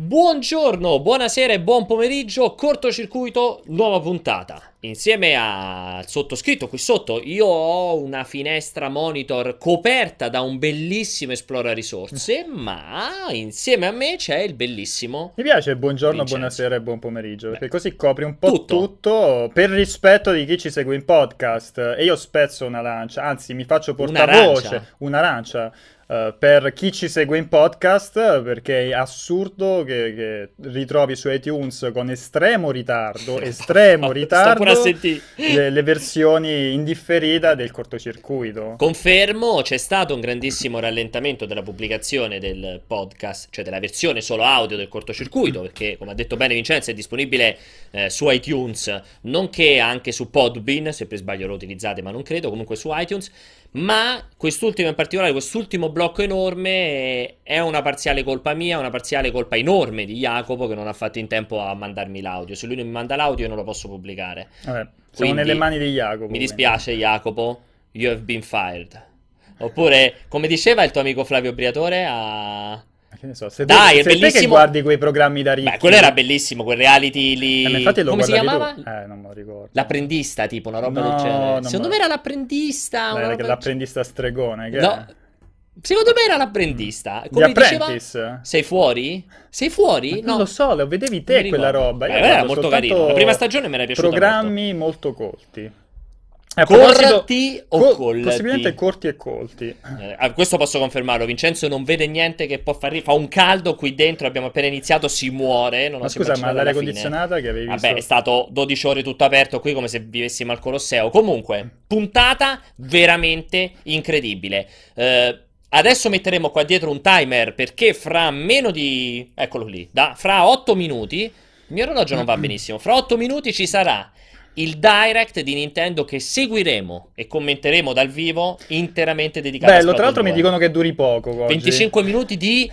Buongiorno, buonasera e buon pomeriggio, cortocircuito, nuova puntata. Insieme al sottoscritto qui sotto, io ho una finestra monitor coperta da un bellissimo esplora risorse, ma insieme a me c'è il bellissimo. Mi piace buongiorno, Vincenzo. buonasera e buon pomeriggio, Beh, perché così copri un po' tutto. tutto. per rispetto di chi ci segue in podcast. E io spezzo una lancia, anzi mi faccio Un'arancia. portavoce, un'arancia. Eh, per chi ci segue in podcast, perché è assurdo che, che ritrovi su iTunes con estremo ritardo, estremo ritardo, le, le versioni in differita del cortocircuito. Confermo, c'è stato un grandissimo rallentamento della pubblicazione del podcast, cioè della versione solo audio del cortocircuito, perché come ha detto bene Vincenzo è disponibile eh, su iTunes, nonché anche su Podbean, se per sbaglio lo utilizzate ma non credo, comunque su iTunes, ma quest'ultimo in particolare, quest'ultimo blocco enorme eh, è una parziale colpa mia, una parziale colpa enorme di Jacopo che non ha fatto in tempo a mandarmi l'audio, se lui non mi manda l'audio io non lo posso pubblicare. Vabbè, siamo Quindi, nelle mani di Jacopo. Mi quindi. dispiace, Jacopo. You have been fired. Oppure, come diceva il tuo amico Flavio Briatore, a. Che ne so, se Dai, te, è se te che bellissimo. guardi quei programmi da ricchi. Beh, quello era bellissimo, quel reality lì. Eh, infatti lo come si chiamava? tu? Eh, non me lo ricordo. L'apprendista, tipo una roba No, del genere. non Secondo me- me era l'apprendista. una Dai, roba l'apprendista stregone, che No, è? Secondo me era l'apprendista. The Come diceva. Apprentice? Sei fuori? Sei fuori? Ma No. Non lo so, lo vedevi te quella roba. Beh, Io era molto carino. La prima stagione mi era piaciuta Programmi molto, colti. A Corti o co- colti? Possibilmente corti e colti. Eh, questo posso confermarlo. Vincenzo non vede niente che può far ri- Fa un caldo qui dentro. Abbiamo appena iniziato. Si muore. Non Ma scusa, ma l'aria fine. condizionata che avevi visto? Vabbè, è stato 12 ore tutto aperto qui come se vivessimo al Colosseo. Comunque, puntata veramente incredibile. Eh, adesso metteremo qua dietro un timer perché fra meno di... Eccolo lì. Da, fra 8 minuti... Il mio orologio non va benissimo. Fra 8 minuti ci sarà il direct di Nintendo che seguiremo e commenteremo dal vivo interamente dedicato a Bello, tra l'altro mi 2. dicono che duri poco oggi. 25 minuti di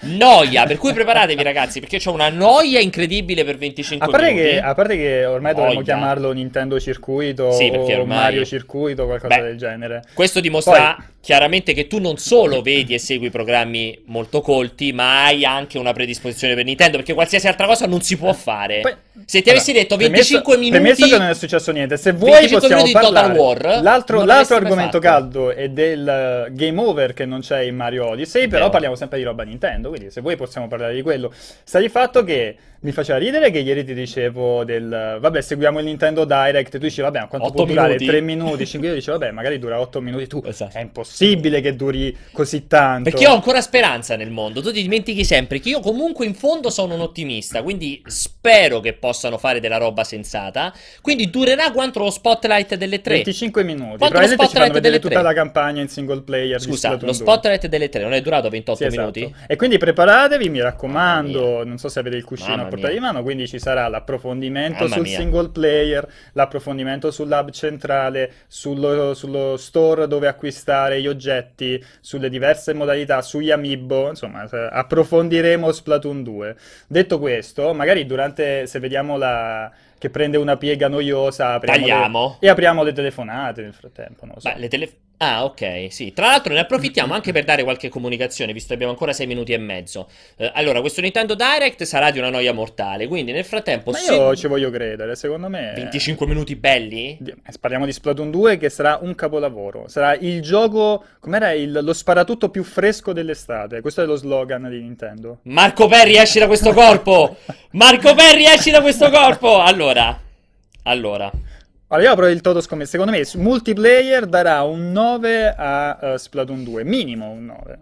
noia, per cui preparatevi ragazzi, perché c'ho una noia incredibile per 25 A parte, minuti. che, a parte che ormai dovremmo Noia. chiamarlo Nintendo Circuito Sì, ormai- Mario Circuito, qualcosa Beh, del genere. Questo dimostra Poi- chiaramente che tu non solo vedi e segui programmi molto colti, ma hai anche una predisposizione per Nintendo, perché qualsiasi altra cosa non si può fare. Poi- Se ti avessi detto 25 premesso, minuti... Premesso che non è successo niente, se vuoi 25 possiamo di Total parlare. War, L'altro, l'altro argomento caldo è del eh, game over che non c'è in Mario Odyssey, però Vero. parliamo sempre di roba Nintendo, quindi se vuoi possiamo parlare di quello. Sta di fatto che mi faceva ridere che ieri ti dicevo del vabbè, seguiamo il Nintendo Direct, tu dici vabbè, ma quanto può durare? minuti? 3 minuti, 5 minuti, vabbè, magari dura 8 minuti tu. Esatto. È impossibile che duri così tanto. Perché io ho ancora speranza nel mondo. Tu ti dimentichi sempre che io comunque in fondo sono un ottimista. Quindi spero che possano fare della roba sensata. Quindi durerà quanto lo spotlight delle tre. 25 minuti. Quanto lo Probabilmente spotlight vedere delle tutta la campagna in single player Scusa, lo 2. spotlight delle tre non è durato 28 Sì, esatto. minuti? E quindi preparatevi, mi raccomando. Non so se avete il cuscino portata di mano. Quindi ci sarà l'approfondimento Mamma sul mia. single player, l'approfondimento sull'hub centrale, sullo, sullo store dove acquistare gli oggetti, sulle diverse modalità, sugli amiibo. Insomma, approfondiremo Splatoon 2. Detto questo, magari durante, se vediamo la. Che prende una piega noiosa, apriamo le- Tagliamo. e apriamo le telefonate nel frattempo. Non so. Beh, le tele- Ah, ok, sì. Tra l'altro ne approfittiamo anche per dare qualche comunicazione, visto che abbiamo ancora 6 minuti e mezzo. Eh, allora, questo Nintendo Direct sarà di una noia mortale, quindi nel frattempo... Ma se- io ci voglio credere, secondo me. 25 minuti belli? Di- Parliamo di Splatoon 2 che sarà un capolavoro. Sarà il gioco, com'era il, lo sparatutto più fresco dell'estate. Questo è lo slogan di Nintendo. Marco Perri, esci da questo corpo! Marco Perri, esci da questo corpo! Allora, allora... Allora, io apro il toto scommesse. Secondo me, multiplayer darà un 9 a eh, Splatoon 2. Minimo un 9.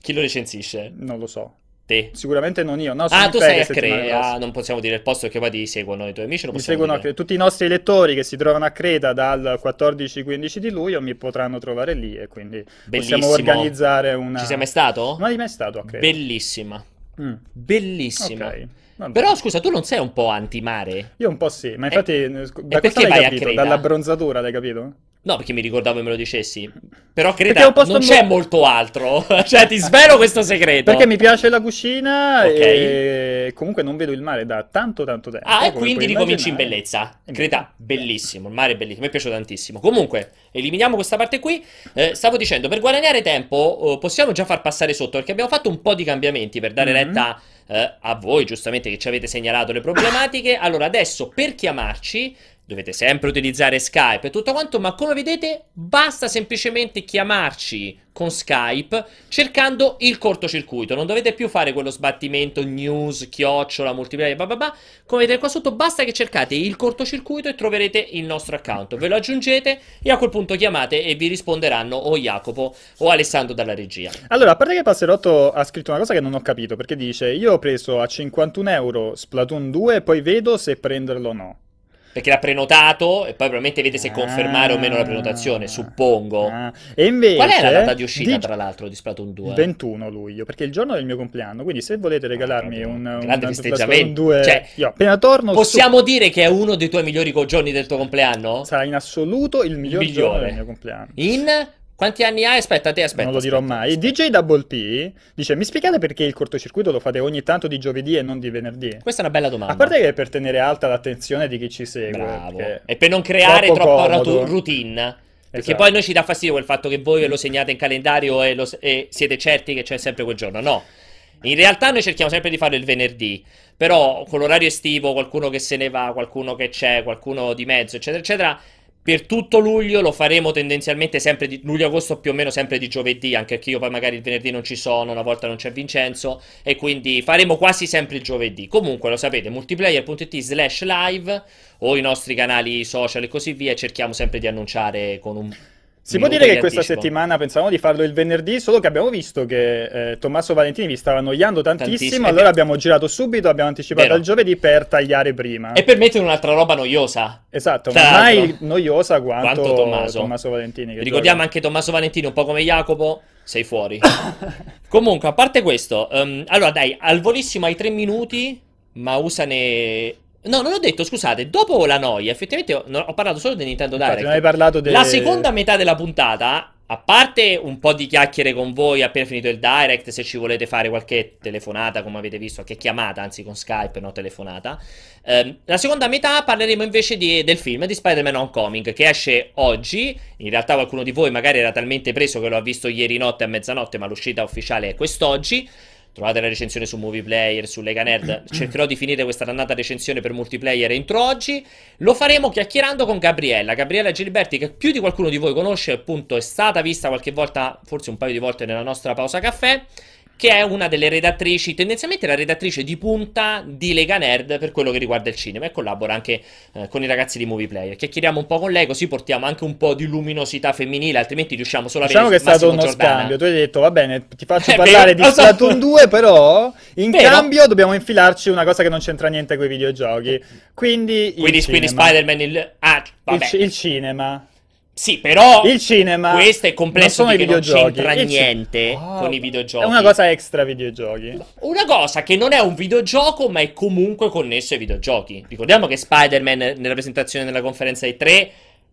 Chi lo recensisce? Non lo so. Te. Sicuramente non io. No, Ah, tu sei a Creta, prossima. non possiamo dire il posto perché poi ti seguono i tuoi amici, Mi possiamo seguono dire. Tutti i nostri lettori che si trovano a Creta dal 14-15 di luglio mi potranno trovare lì e quindi possiamo Bellissimo. organizzare una... Ci sei mai stato? Non hai mai stato a Creta? Bellissima. Mm. Bellissima. Ok. Vabbè. Però scusa, tu non sei un po' antimare? Io un po' sì, ma infatti eh, da e perché vai a capito? Creta? Dalla bronzatura l'hai capito? No, perché mi ricordavo che me lo dicessi. Però Creta non c'è mo- molto altro. cioè, ti svelo questo segreto. Perché mi piace la cucina Ok. e comunque non vedo il mare da tanto tanto tempo. Ah, e quindi ricominci in bellezza. Eh, Creta, bellissimo. Il mare è bellissimo. Mi è piaciuto tantissimo. Comunque, eliminiamo questa parte qui. Eh, stavo dicendo, per guadagnare tempo, eh, possiamo già far passare sotto perché abbiamo fatto un po' di cambiamenti per dare Mhm. retta eh, a voi, giustamente, che ci avete segnalato le problematiche. Allora, adesso per chiamarci. Dovete sempre utilizzare Skype e tutto quanto, ma come vedete basta semplicemente chiamarci con Skype cercando il cortocircuito. Non dovete più fare quello sbattimento news, chiocciola, multiplayer, bla bla bla. Come vedete qua sotto basta che cercate il cortocircuito e troverete il nostro account. Ve lo aggiungete e a quel punto chiamate e vi risponderanno o Jacopo o Alessandro dalla regia. Allora, a parte che Passerotto ha scritto una cosa che non ho capito, perché dice io ho preso a 51 euro Splatoon 2 e poi vedo se prenderlo o no. Perché l'ha prenotato e poi probabilmente vede se confermare o meno la Ah. prenotazione, suppongo. Ah, E invece... Qual è la data di uscita, di- tra l'altro, di Splatoon 2? 21 luglio, perché è il giorno del mio compleanno, quindi se volete regalarmi proprio un, un grande un festeggiamento. Splatoon 2, Cioè, io appena torno Possiamo dire che è uno dei tuoi migliori giorni del tuo compleaño? su- sarà in assoluto il miglior migliore. giorno del mio compleanno. In quanti anni hai? Aspetta, te aspetta. non lo dirò aspetta, mai. aspetta. DJ Double P dice: Mi spiegate perché il cortocircuito lo fate ogni tanto di giovedì e non di venerdì? Questa è una bella domanda. A parte che è per tenere alta l'attenzione di chi ci segue. Bravo. E per non creare troppa comodo. routine. Perché Esatto. poi noi ci dà fastidio quel fatto che voi ve lo segnate in calendario e, lo- e siete certi che c'è sempre quel giorno. No. In realtà noi cerchiamo sempre di farlo il venerdì. Però con l'orario estivo, qualcuno che se ne va, qualcuno che c'è, qualcuno di mezzo, eccetera, eccetera. Per tutto luglio lo faremo tendenzialmente sempre di luglio-agosto più o meno sempre di giovedì, anche perché io poi magari il venerdì non ci sono, una volta non c'è Vincenzo, e quindi faremo quasi sempre il giovedì. Comunque lo sapete, multiplayer.it slash live o i nostri canali social e così via, cerchiamo sempre di annunciare con un Si può dire di che questa anticipo. settimana pensavamo di farlo il venerdì, solo che abbiamo visto che eh, Tommaso Valentini vi stava annoiando tantissimo, Tantissimo. allora abbiamo girato subito, abbiamo anticipato Vero. al giovedì per tagliare prima. E per mettere un'altra roba noiosa. Esatto, Tra ma mai noiosa quanto, Quanto Tommaso. Tommaso Valentini. Ricordiamo gioca. anche Tommaso Valentini, un po' come Jacopo, sei fuori. Comunque, a parte questo, ehm, allora dai, al volissimo hai tre minuti, ma usane... No, non ho detto, scusate, dopo la noia, effettivamente ho, ho parlato solo di Nintendo Infatti, Direct. non hai parlato de- La seconda metà della puntata, a parte un po' di chiacchiere con voi appena finito il Direct, se ci volete fare qualche telefonata, come avete visto, qualche chiamata, anzi con Skype, no telefonata. ehm, la seconda metà parleremo invece di- del film di Spider-Man Homecoming, che esce oggi. In realtà qualcuno di voi magari era talmente preso che lo ha visto ieri notte a mezzanotte, ma l'uscita ufficiale è quest'oggi. Trovate la recensione su Movie Player, su Lega Nerd. Cercherò di finire questa dannata recensione per multiplayer entro oggi. Lo faremo chiacchierando con Gabriella. Gabriella Giliberti, che più di qualcuno di voi conosce, appunto, è stata vista qualche volta, forse un paio di volte nella nostra pausa caffè. Che è una delle redattrici, tendenzialmente la redattrice di punta di Lega Nerd per quello che riguarda il cinema e collabora anche eh, con i ragazzi di Movie Player. Chiacchieriamo un po' con lei, così portiamo anche un po' di luminosità femminile, altrimenti riusciamo solo a Diciamo che è avere stato uno Giordana. scambio. Tu hai detto, va bene, ti faccio parlare di. Splatoon 2, però in Vero. cambio dobbiamo infilarci una cosa che non c'entra niente con i videogiochi. Quindi il Quindi, quindi. Spider-Man il... Ah, Il, vabbè. ci- il cinema. Sì, però Il cinema. questo è complesso non sono di i che non videogiochi. c'entra niente Oh, con i videogiochi. È una cosa extra videogiochi. Una cosa che non è un videogioco, ma è comunque connesso ai videogiochi. Ricordiamo che Spider-Man nella presentazione della conferenza E3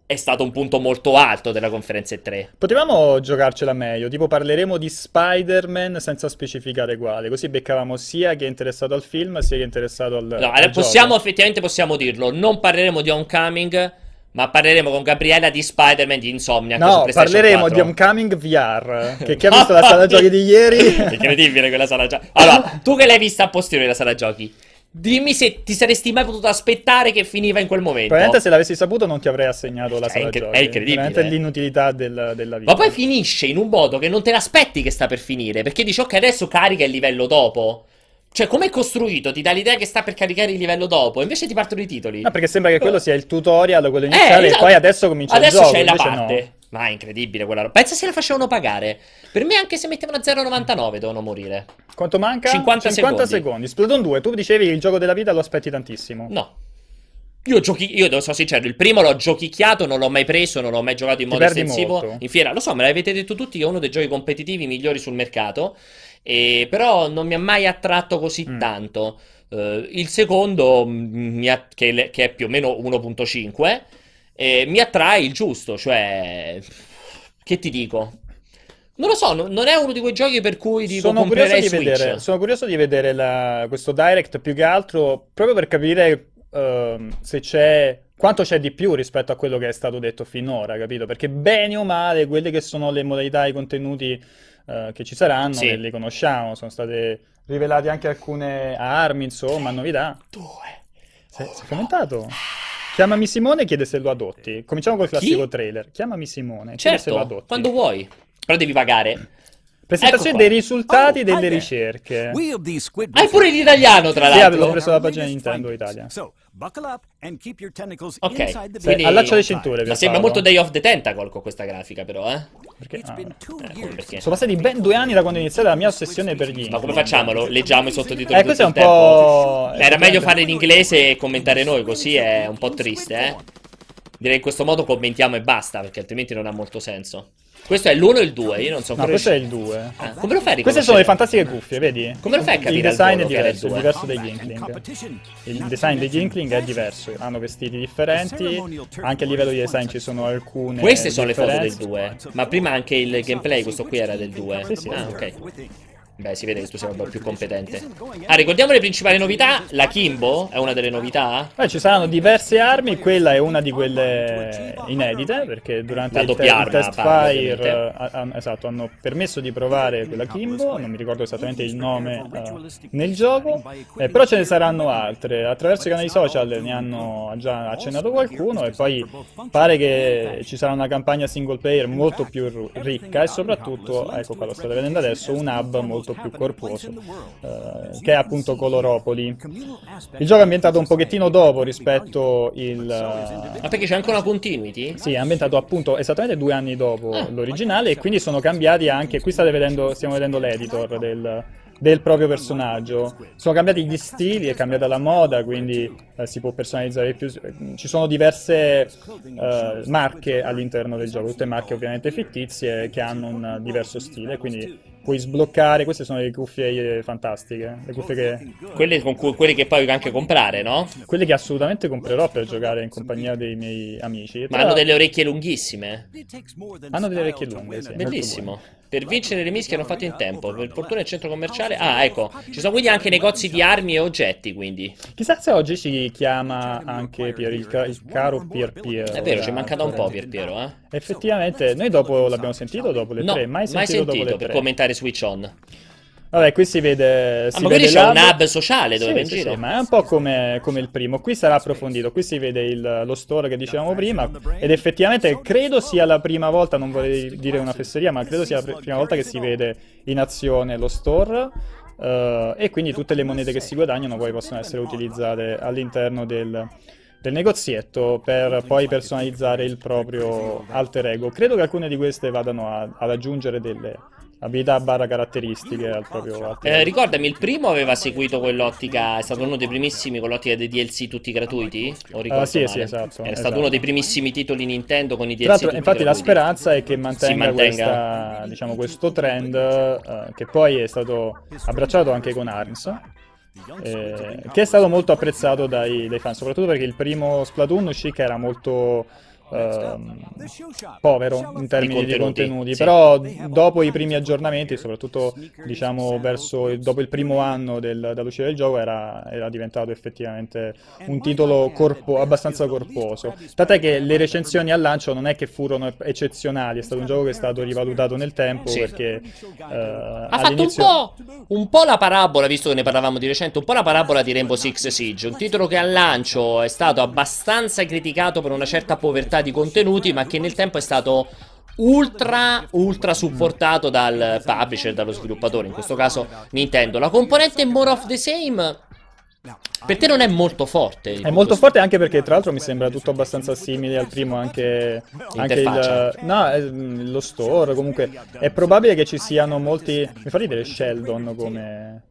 è stato un punto molto alto della conferenza E3. Potevamo giocarcela meglio, tipo parleremo di Spider-Man senza specificare quale, così beccavamo sia chi è interessato al film sia chi è interessato al, No, al possiamo, effettivamente possiamo dirlo. Non parleremo di Homecoming, ma parleremo con Gabriella di Spider-Man di Insomniac su No, parleremo 4. di Homecoming VR, che chi ha visto la sala giochi di ieri... Incredibile quella sala giochi. Allora, tu che l'hai vista a posteriori la sala giochi, dimmi se ti saresti mai potuto aspettare che finiva in quel momento. Probabilmente se l'avessi saputo non ti avrei assegnato la È sala incre- giochi. è incredibile, Veramente eh. l'inutilità del- della vita. Ma poi finisce in un modo che non te l'aspetti che sta per finire, perché dici ok adesso carica il livello dopo. Cioè, com'è costruito? Ti dà l'idea che sta per caricare il livello dopo, invece ti partono i titoli. No, perché sembra che quello sia il tutorial, quello Eh, iniziale, esatto. e poi adesso comincia Adesso il gioco. c'è la parte. no. Ma è incredibile quella roba. Pensa se la facevano pagare. Per me, anche se mettevano a 0,99 devono morire. Quanto manca? 50 secondi. secondi. Splatoon 2, tu dicevi che il gioco della vita lo aspetti tantissimo. No. Io giochi, io devo essere sincero, il primo l'ho giochicchiato, non l'ho mai preso, non l'ho mai giocato in modo estensivo molto. in fiera. Lo so, me l'avete detto tutti che è uno dei giochi competitivi migliori sul mercato, e- però non mi ha mai attratto così Mm. tanto. Eh, il secondo, mm, ha- che, che è più o meno 1.5, E mi attrae il giusto, cioè... Che ti dico? Non lo so, non è uno di quei giochi per cui dico sono curioso di Switch. vedere, sono curioso di vedere la, questo direct più che altro proprio per capire uh, se c'è quanto c'è di più rispetto a quello che è stato detto finora, capito? Perché bene o male, quelle che sono le modalità, i contenuti uh, che ci saranno, sì. li conosciamo, sono state rivelate anche alcune armi, insomma, novità. Due. Si è fomentato. Chiamami Simone e chiede se lo adotti. Cominciamo col classico Chi? trailer. Chiamami Simone. Certo, se lo adotti. quando vuoi. Però devi pagare. Presentazione ecco dei risultati oh, delle ricerche. Hai pure l'italiano, tra l'altro. Sì, l'ho preso dalla pagina Nintendo Italia. Ok, quindi... allaccia le cinture. Ma sembra molto Day of the Tentacle con questa grafica, però, eh? Perché? Ah, eh, perché? Sono passati ben due anni da quando è iniziata la mia ossessione per gli Ma come facciamolo? Leggiamo i sottotitoli eh, questo è un po'... Era meglio fare in inglese e commentare noi, così è un po' triste, eh? Direi in questo modo commentiamo e basta, perché altrimenti non ha molto senso. Questo è l'1 e il 2, io non so come. No, questo è il 2. Ah, come lo fai a Queste sono le fantastiche cuffie, vedi? Come lo fai a capire? Il design è diverso, è diverso degli Inkling. Il design degli Inkling è diverso, hanno vestiti differenti, anche a livello di design ci sono alcune. Queste sono differenze. le foto del 2, ma prima anche il gameplay, questo qui era del 2. Sì, sì. Ah, ok. Beh, si vede che tu sei un po' più competente. Ah, ricordiamo le principali novità. La Kimbo è una delle novità. Beh, ci saranno diverse armi. Quella è una di quelle inedite. Perché durante il, te- il, test fire uh, uh, esatto, hanno permesso di provare quella Kimbo. Non mi ricordo esattamente il nome uh, nel gioco. Eh, però ce ne saranno altre. Attraverso i canali social ne hanno già accennato qualcuno. E poi pare che ci sarà una campagna single player molto più ricca. E soprattutto, ecco qua lo state vedendo adesso, un hub molto molto più corposo, eh, che è appunto Coloropoli. Il gioco è ambientato un pochettino dopo rispetto il... Ma perché c'è anche una continuity? Sì, è ambientato appunto esattamente due anni dopo ah, l'originale e quindi sono cambiati anche, qui state vedendo, stiamo vedendo l'editor del del proprio personaggio. Sono cambiati gli stili, è cambiata la moda, quindi eh, si può personalizzare più. Ci sono diverse eh, marche all'interno del gioco, tutte marche ovviamente fittizie che hanno un diverso stile, quindi puoi sbloccare. Queste sono le cuffie eh, fantastiche. Le cuffie che... Quelle, con cui, quelle che puoi anche comprare, no? Quelle che assolutamente comprerò per giocare in compagnia dei miei amici. Ma Però... hanno delle orecchie lunghissime. Hanno delle orecchie lunghe, sì. Bellissimo. Per vincere le mischie hanno fatto in tempo. Per fortuna il centro commerciale. Ah, ecco. Ci sono quindi anche negozi di armi e oggetti. Quindi. Chissà se oggi si chiama anche Pier, il, ca- il caro Pier Piero. È vero, ci è mancato un po' Pier Piero, eh? Effettivamente, noi dopo l'abbiamo sentito dopo le no, tre. Mai sentito, mai sentito dopo le per commentare Switch On. Vabbè, qui si vede. Si ah, ma qui c'è un hub sociale dove sì, in sì, giro. Sì, ma è un po' come, come, il primo. Qui sarà approfondito. Qui si vede il, lo store che dicevamo prima. Ed effettivamente credo sia la prima volta, non vorrei dire una fesseria, ma credo sia la prima volta che si vede in azione lo store. Uh, e quindi tutte le monete che si guadagnano poi possono essere utilizzate all'interno del, del negozietto per poi personalizzare il proprio alter ego. Credo che alcune di queste vadano a, ad aggiungere delle abilità barra caratteristiche al proprio eh, ricordami il primo aveva seguito quell'ottica è stato uno dei primissimi con l'ottica dei DLC tutti gratuiti o uh, sì male? sì esatto era esatto. stato uno dei primissimi titoli Nintendo con i DLC infatti gratuiti. la speranza è che mantenga, mantenga... Questa, diciamo, questo trend uh, che poi è stato abbracciato anche con ARMS eh, che è stato molto apprezzato dai, dai fan soprattutto perché il primo Splatoon uscì che era molto Ehm, povero in termini di contenuti, di contenuti. Sì. però dopo i primi aggiornamenti, soprattutto diciamo verso dopo il primo anno del, dall'uscita del gioco, era, era, diventato effettivamente un titolo corpo, abbastanza corposo. Tant'è che le recensioni al lancio non è che furono eccezionali, è stato un gioco che è stato rivalutato nel tempo sì. perché uh, ha fatto un po', un po' la parabola, visto che ne parlavamo di recente, un po' la parabola di Rainbow Six Siege, un titolo che al lancio è stato abbastanza criticato per una certa povertà di contenuti, ma che nel tempo è stato ultra ultra supportato dal publisher, dallo sviluppatore, in questo caso Nintendo. La componente more of the same per te non è molto forte. È molto forte anche perché tra l'altro mi sembra tutto abbastanza simile al primo anche, anche il, no, lo store, comunque è probabile che ci siano molti mi fa ridere Sheldon come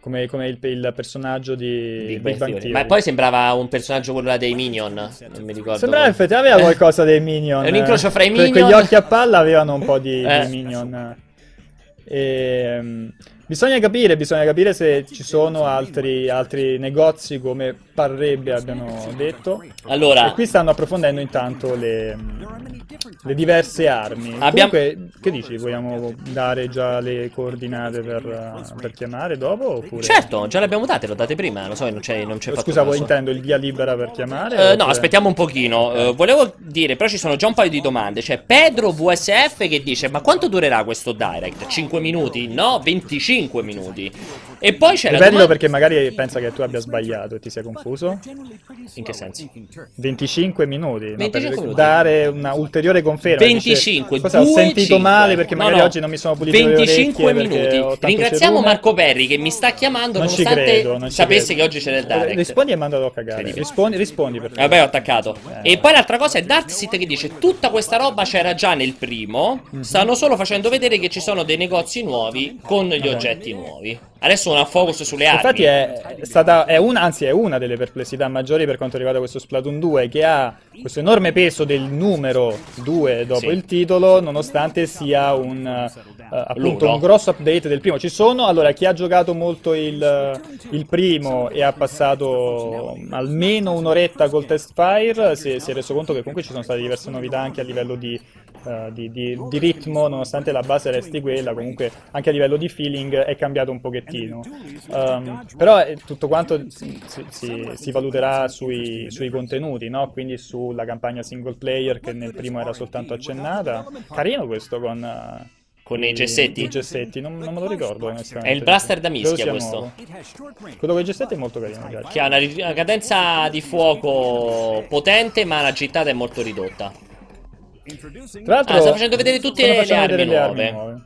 come, come il, il, personaggio di, di Big Bang Theory. Ma poi sembrava un personaggio quello dei Minion. Non mi ricordo. Sembrava effettivamente aveva qualcosa dei Minion. È un incrocio fra i Minion. Perché gli occhi a palla avevano un po' di, eh. di Minion. E, um, Bisogna capire, bisogna capire se ci sono altri, altri negozi come parrebbe abbiano detto. Allora, e qui stanno approfondendo intanto le, le diverse armi. Abbiamo... Comunque, che dici? Vogliamo dare già le coordinate per, per chiamare dopo? Oppure... Certo, già le abbiamo date, le ho date prima, lo so non c'è, non c'è Scusa, voi intendo il via libera per chiamare? Uh, oppure... No, aspettiamo un pochino. Uh, volevo dire, però ci sono già un paio di domande. C'è Pedro VSF che dice, ma quanto durerà questo direct? 5 minuti? No, 25 5 minuti. E poi c'è Ripetilo domanda... perché magari pensa che tu abbia sbagliato e ti sia confuso. In che senso? 25 minuti, 25 no, per dare una ulteriore conferma. 25, dice, cosa, ho sentito 5. male perché magari no, no. oggi non mi sono pulito 25 minuti. Ringraziamo cerume. Marco Perri che mi sta chiamando non nonostante credo, non sapesse credo. che oggi c'è il direct. Rispondi e mandato a cagare. Rispondi, rispondi per. Vabbè, ho attaccato. Eh. E poi l'altra cosa è Darkseid che dice tutta questa roba c'era già nel primo, mm-hmm. stanno solo facendo vedere che ci sono dei negozi nuovi con gli okay. oggetti nuovi. Adesso una focus sulle armi. Infatti è, stata, è una, anzi è una delle perplessità maggiori per quanto riguarda questo Splatoon 2 che ha questo enorme peso del numero 2 dopo sì. il titolo, nonostante sia un, uh, appunto, un grosso update del primo. Ci sono, allora, chi ha giocato molto il, il primo e ha passato almeno un'oretta col test fire, si, si è reso conto che comunque ci sono state diverse novità anche a livello di uh, di, di, di, ritmo, nonostante la base resti quella, comunque anche a livello di feeling è cambiato un pochettino. Um, però eh, tutto quanto si, si, si valuterà sui, sui contenuti, no? quindi sulla campagna single player che nel primo era soltanto accennata. Carino questo con... Uh, con i gessetti? I gessetti, non, non, me lo ricordo. È il blaster da mischia questo. Nuovo. Quello con i gessetti è molto carino. Che ha una, una cadenza di fuoco potente, ma la gittata è molto ridotta. Tra l'altro, ah, sta facendo vedere tutte le, le, armi, le armi, nuove.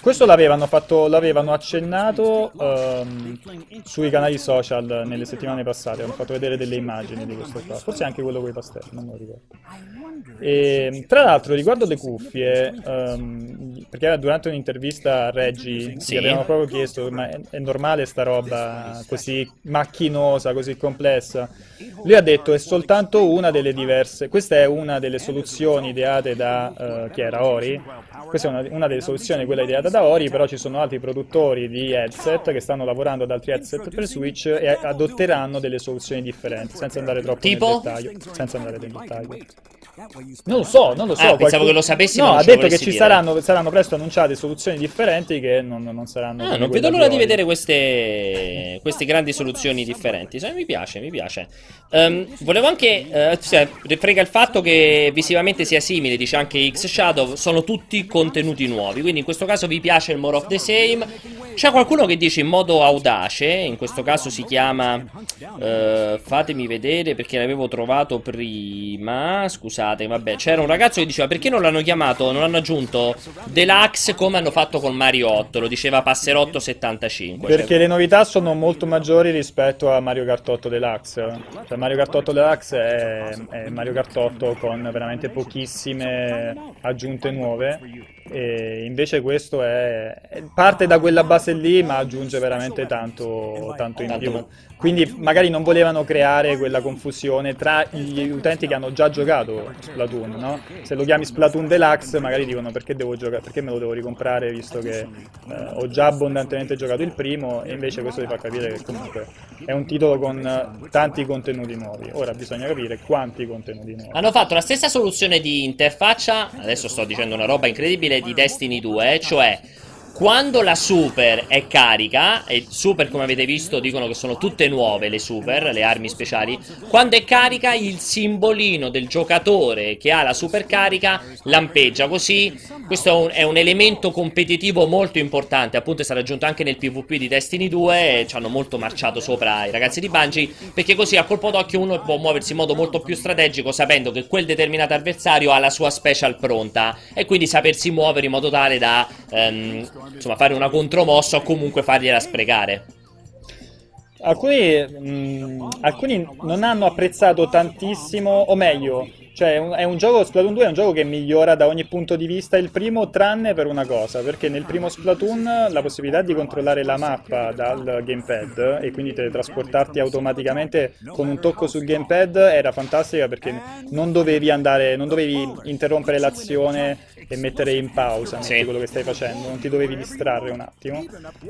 Questo l'avevano, fatto, l'avevano accennato um, sui canali social nelle settimane passate. Hanno fatto vedere delle immagini di questo qua. Forse anche quello con i pastelli, non me lo ricordo. E, tra l'altro, riguardo le cuffie, um, perché durante un'intervista a Reggie sì. gli avevano proprio chiesto: ma è, è normale sta roba così macchinosa, così complessa? Lui ha detto: è soltanto una delle diverse. Questa è una delle soluzioni ideate da uh, chi era Ori. Questa è una, una, delle soluzioni, quella ideata da Ori, però ci sono altri produttori di headset che stanno lavorando ad altri headset per Switch e adotteranno delle soluzioni differenti, senza andare troppo tipo? nel dettaglio. Senza andare nel dettaglio. Non lo so, non lo so. Ah, qualcuno... pensavo che lo sapessi. No, ha detto che ci saranno, saranno, presto annunciate soluzioni differenti che non, non saranno. Ah, non vedo l'ora di vedere queste, queste grandi soluzioni differenti. Cioè, mi piace, mi piace. Um, volevo anche. Uh, cioè, frega il fatto che visivamente sia simile, dice anche X Shadow. Sono tutti contenuti nuovi. Quindi in questo caso vi piace il more of the same. C'è qualcuno che dice in modo audace, in questo caso si chiama uh, fatemi vedere perché l'avevo trovato prima, scusate, vabbè, c'era un ragazzo che diceva perché non l'hanno chiamato, non l'hanno aggiunto Deluxe come hanno fatto con Mario 8, lo diceva Passerotto 75. Perché cioè... le novità sono molto maggiori rispetto a Mario Kart 8 Deluxe. Cioè Mario Kart 8 Deluxe è, è Mario Kart 8 con veramente pochissime aggiunte nuove e invece questo è, parte da quella base lì ma aggiunge veramente tanto, tanto in più. Quindi magari non volevano creare quella confusione tra gli utenti che hanno già giocato Splatoon no? se lo chiami Splatoon Deluxe magari dicono perché, giocare, perché me lo devo ricomprare visto che eh, ho già abbondantemente giocato il primo e invece questo ti fa capire che comunque è un titolo con tanti contenuti nuovi. Ora bisogna capire quanti contenuti nuovi. Hanno fatto la stessa soluzione di interfaccia adesso sto dicendo una roba incredibile di Destiny 2, cioè quando la super è carica, e super come avete visto dicono che sono tutte nuove le super, le armi speciali, quando è carica il simbolino del giocatore che ha la super carica lampeggia, così. Questo è un, è un elemento competitivo molto importante, appunto è stato aggiunto anche nel PvP di Destiny 2 e ci hanno molto marciato sopra i ragazzi di Bungie, perché così a colpo d'occhio uno può muoversi in modo molto più strategico sapendo che quel determinato avversario ha la sua special pronta e quindi sapersi muovere in modo tale da... Um, insomma, fare una contromossa o comunque fargliela sprecare. Alcuni, mh, mm, alcuni non hanno apprezzato tantissimo, o meglio, cioè, è un, gioco, Splatoon 2 è un gioco che migliora da ogni punto di vista il primo, tranne per una cosa, perché nel primo Splatoon la possibilità di controllare la mappa dal gamepad e quindi teletrasportarti automaticamente con un tocco sul gamepad era fantastica perché non dovevi andare, non dovevi interrompere l'azione e mettere in pausa Sì. quello che stai facendo, non ti dovevi distrarre un attimo.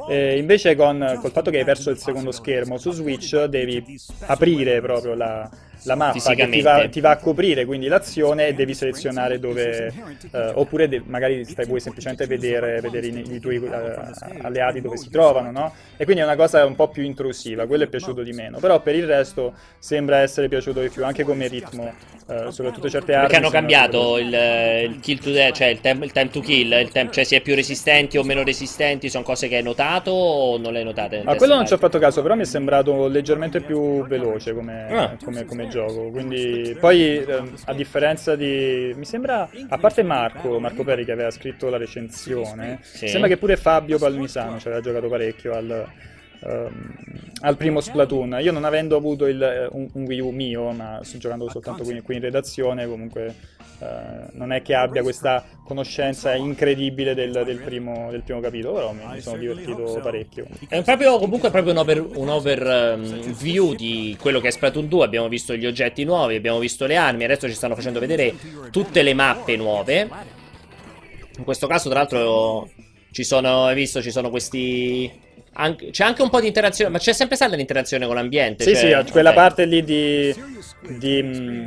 Eh, invece con, col fatto che hai perso il secondo schermo su Switch devi aprire proprio la, la mappa che ti va, ti va a coprire quindi l'azione e devi selezionare dove eh, oppure de- magari stai, vuoi semplicemente vedere, vedere i, i tuoi eh, alleati dove si trovano no? e quindi è una cosa un po' più intrusiva quello è piaciuto di meno però per il resto sembra essere piaciuto di più anche come ritmo eh, soprattutto certe armi Perché hanno cambiato il, il kill to death, cioè il, tem- il time to kill, il tem- cioè si è più resistenti o meno resistenti, sono cose che hai notato o non le hai notate? Ma test quello non ci ho fatto caso, però mi è sembrato leggermente più veloce come, Ah. come- come gioco. Quindi, poi, ehm, a differenza di. Mi sembra, a parte Marco, Marco Peri che aveva scritto la recensione, Sì. sembra che pure Fabio Palmisano ci aveva giocato parecchio al, ehm, al primo Splatoon. Io non avendo avuto il- eh, un, un Wii U mio, ma sto giocando soltanto qui, qui in redazione, comunque eh, non è che abbia questa conoscenza incredibile del, del primo, del primo capitolo, però mi, sono divertito parecchio. È proprio, comunque è proprio un, over, un overview di quello che è Splatoon 2. Abbiamo visto gli oggetti nuovi, abbiamo visto le armi. Adesso ci stanno facendo vedere tutte le mappe nuove. In questo caso, tra l'altro, ci sono, hai visto, ci sono questi. anche- c'è anche un po' di interazione, ma c'è sempre stata l'interazione con l'ambiente. Sì, cioè- sì, quella ok. parte lì di, di, mm, eh,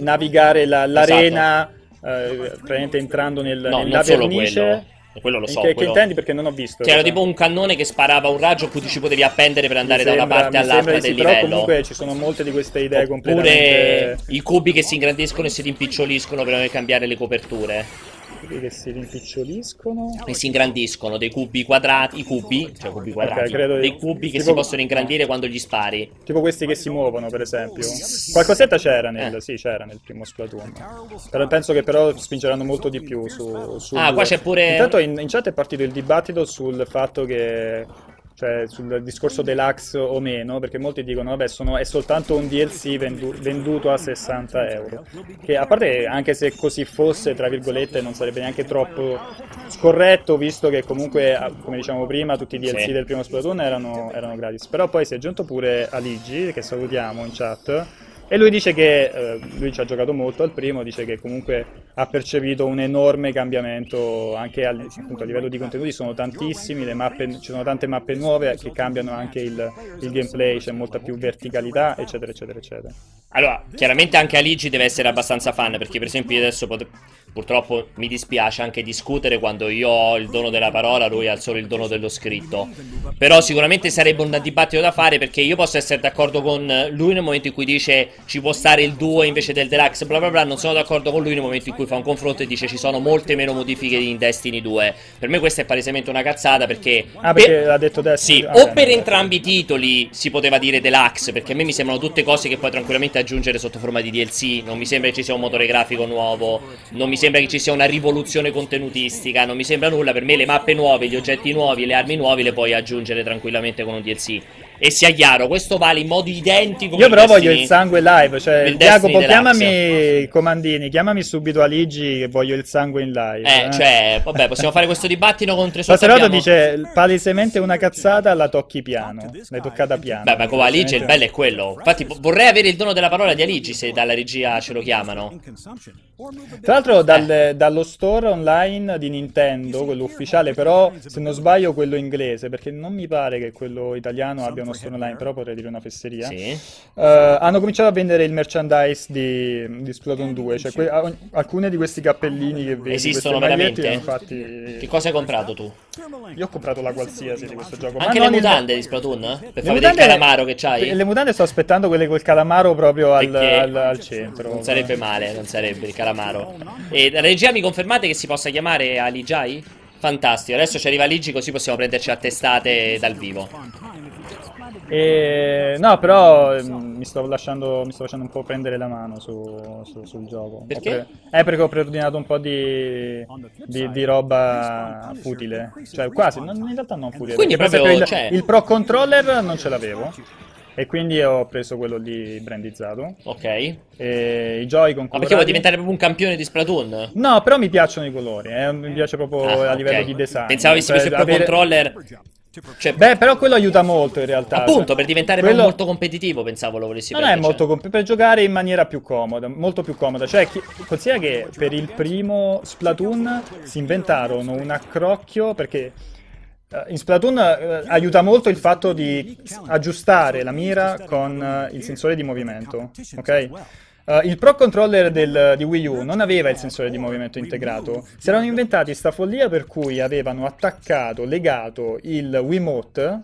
navigare la- l'arena, eh, praticamente entrando nel, No, nella solo vernice. quello. Quello lo so. che, che quello- intendi perché non ho visto. Che era tipo un cannone che sparava un raggio a cui ci potevi appendere per andare da una sembra- parte sembra all'altra sì, del però livello. comunque ci sono molte di queste idee Oppure completamente i cubi che si ingrandiscono e si rimpiccioliscono per cambiare le coperture. Che si rimpiccioliscono. E si ingrandiscono dei cubi quadrati, i cubi, cioè cubi quadrati, credo- dei cubi che tipo- si possono ingrandire quando gli spari. Tipo questi che si muovono, per esempio. Qualcosetta c'era nel, Eh. sì, c'era nel primo Splatoon. Però penso che però spingeranno molto di più su, sul Ah, qua c'è pure- Intanto in, in chat è partito il dibattito sul fatto che cioè sul discorso deluxe o meno, perché molti dicono vabbè sono, è soltanto un DLC vendu- venduto a 60 euro, che a parte anche se così fosse, tra virgolette, non sarebbe neanche troppo scorretto, visto che comunque, come diciamo prima, tutti i DLC Sì. del primo Splatoon erano, erano gratis, però poi si è aggiunto pure Aligi, che salutiamo in chat, e lui dice che eh, lui ci ha giocato molto al primo, dice che comunque ha percepito un enorme cambiamento anche al- appunto, a livello di contenuti, sono tantissimi, mappe, ci sono tante mappe nuove che cambiano anche il, il gameplay, c'è molta più verticalità, eccetera, eccetera, eccetera. Allora, chiaramente anche Aligi deve essere abbastanza fan, perché per esempio io adesso pot- purtroppo mi dispiace anche discutere quando io ho il dono della parola, lui ha solo il dono dello scritto. Però sicuramente sarebbe un dibattito da fare perché io posso essere d'accordo con lui nel momento in cui dice ci può stare il 2 invece del deluxe, bla bla bla, non sono d'accordo con lui nel momento in cui fa un confronto e dice ci sono molte meno modifiche in Destiny 2. Per me questa è palesemente una cazzata perché... Ah, per- perché l'ha detto adesso? Sì, Ah, o beh, per beh. entrambi i titoli si poteva dire deluxe, perché a me mi sembrano tutte cose che puoi tranquillamente aggiungere sotto forma di DLC. Non mi sembra che ci sia un motore grafico nuovo, non mi sembra che ci sia una rivoluzione contenutistica, non mi sembra nulla. Per me le mappe nuove, gli oggetti nuovi, le armi nuove le puoi aggiungere tranquillamente con un DLC. E sia chiaro, questo vale in modo identico Io per però voglio Destiny. il sangue live, cioè Il Jacopo chiamami comandini, chiamami subito Aligi che voglio il sangue in live. Eh, cioè, vabbè, possiamo fare questo dibattito con tre Sacerdote abbiamo- dice palesemente una cazzata, la tocchi piano, l'hai toccata piano. Beh, ma con Aligi il bello è quello. Infatti, vorrei avere il dono della parola di Aligi se dalla regia ce lo chiamano. Tra l'altro dal- Eh. dallo store online di Nintendo, quello ufficiale, però se non sbaglio quello inglese, perché non mi pare che quello italiano abbia uno store online, però potrei dire una fesseria. Sì. Eh, hanno cominciato a vendere il merchandise di, di Splatoon 2, cioè que- a- alcune di questi cappellini che vedi, Esistono veramente? li hanno fatti... Che cosa hai comprato tu? Io ho comprato la qualsiasi di questo gioco. ma Anche le non il- mutande di Splatoon? Per Le far vedere il mutande- calamaro che c'hai? Le mutande sto aspettando quelle col calamaro proprio al, al- al centro. Non sarebbe male, non sarebbe il calamaro. E la regia mi confermate che si possa chiamare Aligiai? Fantastico, adesso ci arriva Ligi così possiamo prenderci a testate dal vivo. E... No, però ehm, mi sto lasciando, mi sto facendo un po' prendere la mano su- su- sul gioco. Perché? Pre- Eh, perché ho preordinato un po' di, di, di roba futile. Cioè, quasi, non- in realtà non futile. Quindi proprio, il, cioè- il Pro Controller non ce l'avevo. E quindi ho preso quello lì brandizzato. Ok. E i Joy-Con Ma perché vuoi colorati. diventare proprio un campione di Splatoon? No, però mi piacciono i colori, eh, mi piace proprio Ah, a livello ok. di design. Pensavo avessi preso il Pro avere- Controller Cioè, Beh, però quello aiuta molto in realtà. Appunto, cioè, per diventare quello... molto competitivo, pensavo lo volessi Non è molto cioè. comp- per giocare in maniera più comoda, molto più comoda. Cioè, chi... considera che per il primo Splatoon si inventarono un accrocchio perché eh, in Splatoon uh, aiuta molto il fatto di aggiustare la mira con uh, il sensore di movimento, ok? Uh, il Pro Controller del, di Wii U non aveva il sensore di movimento integrato. Si erano inventati sta follia per cui avevano attaccato, legato il Wiimote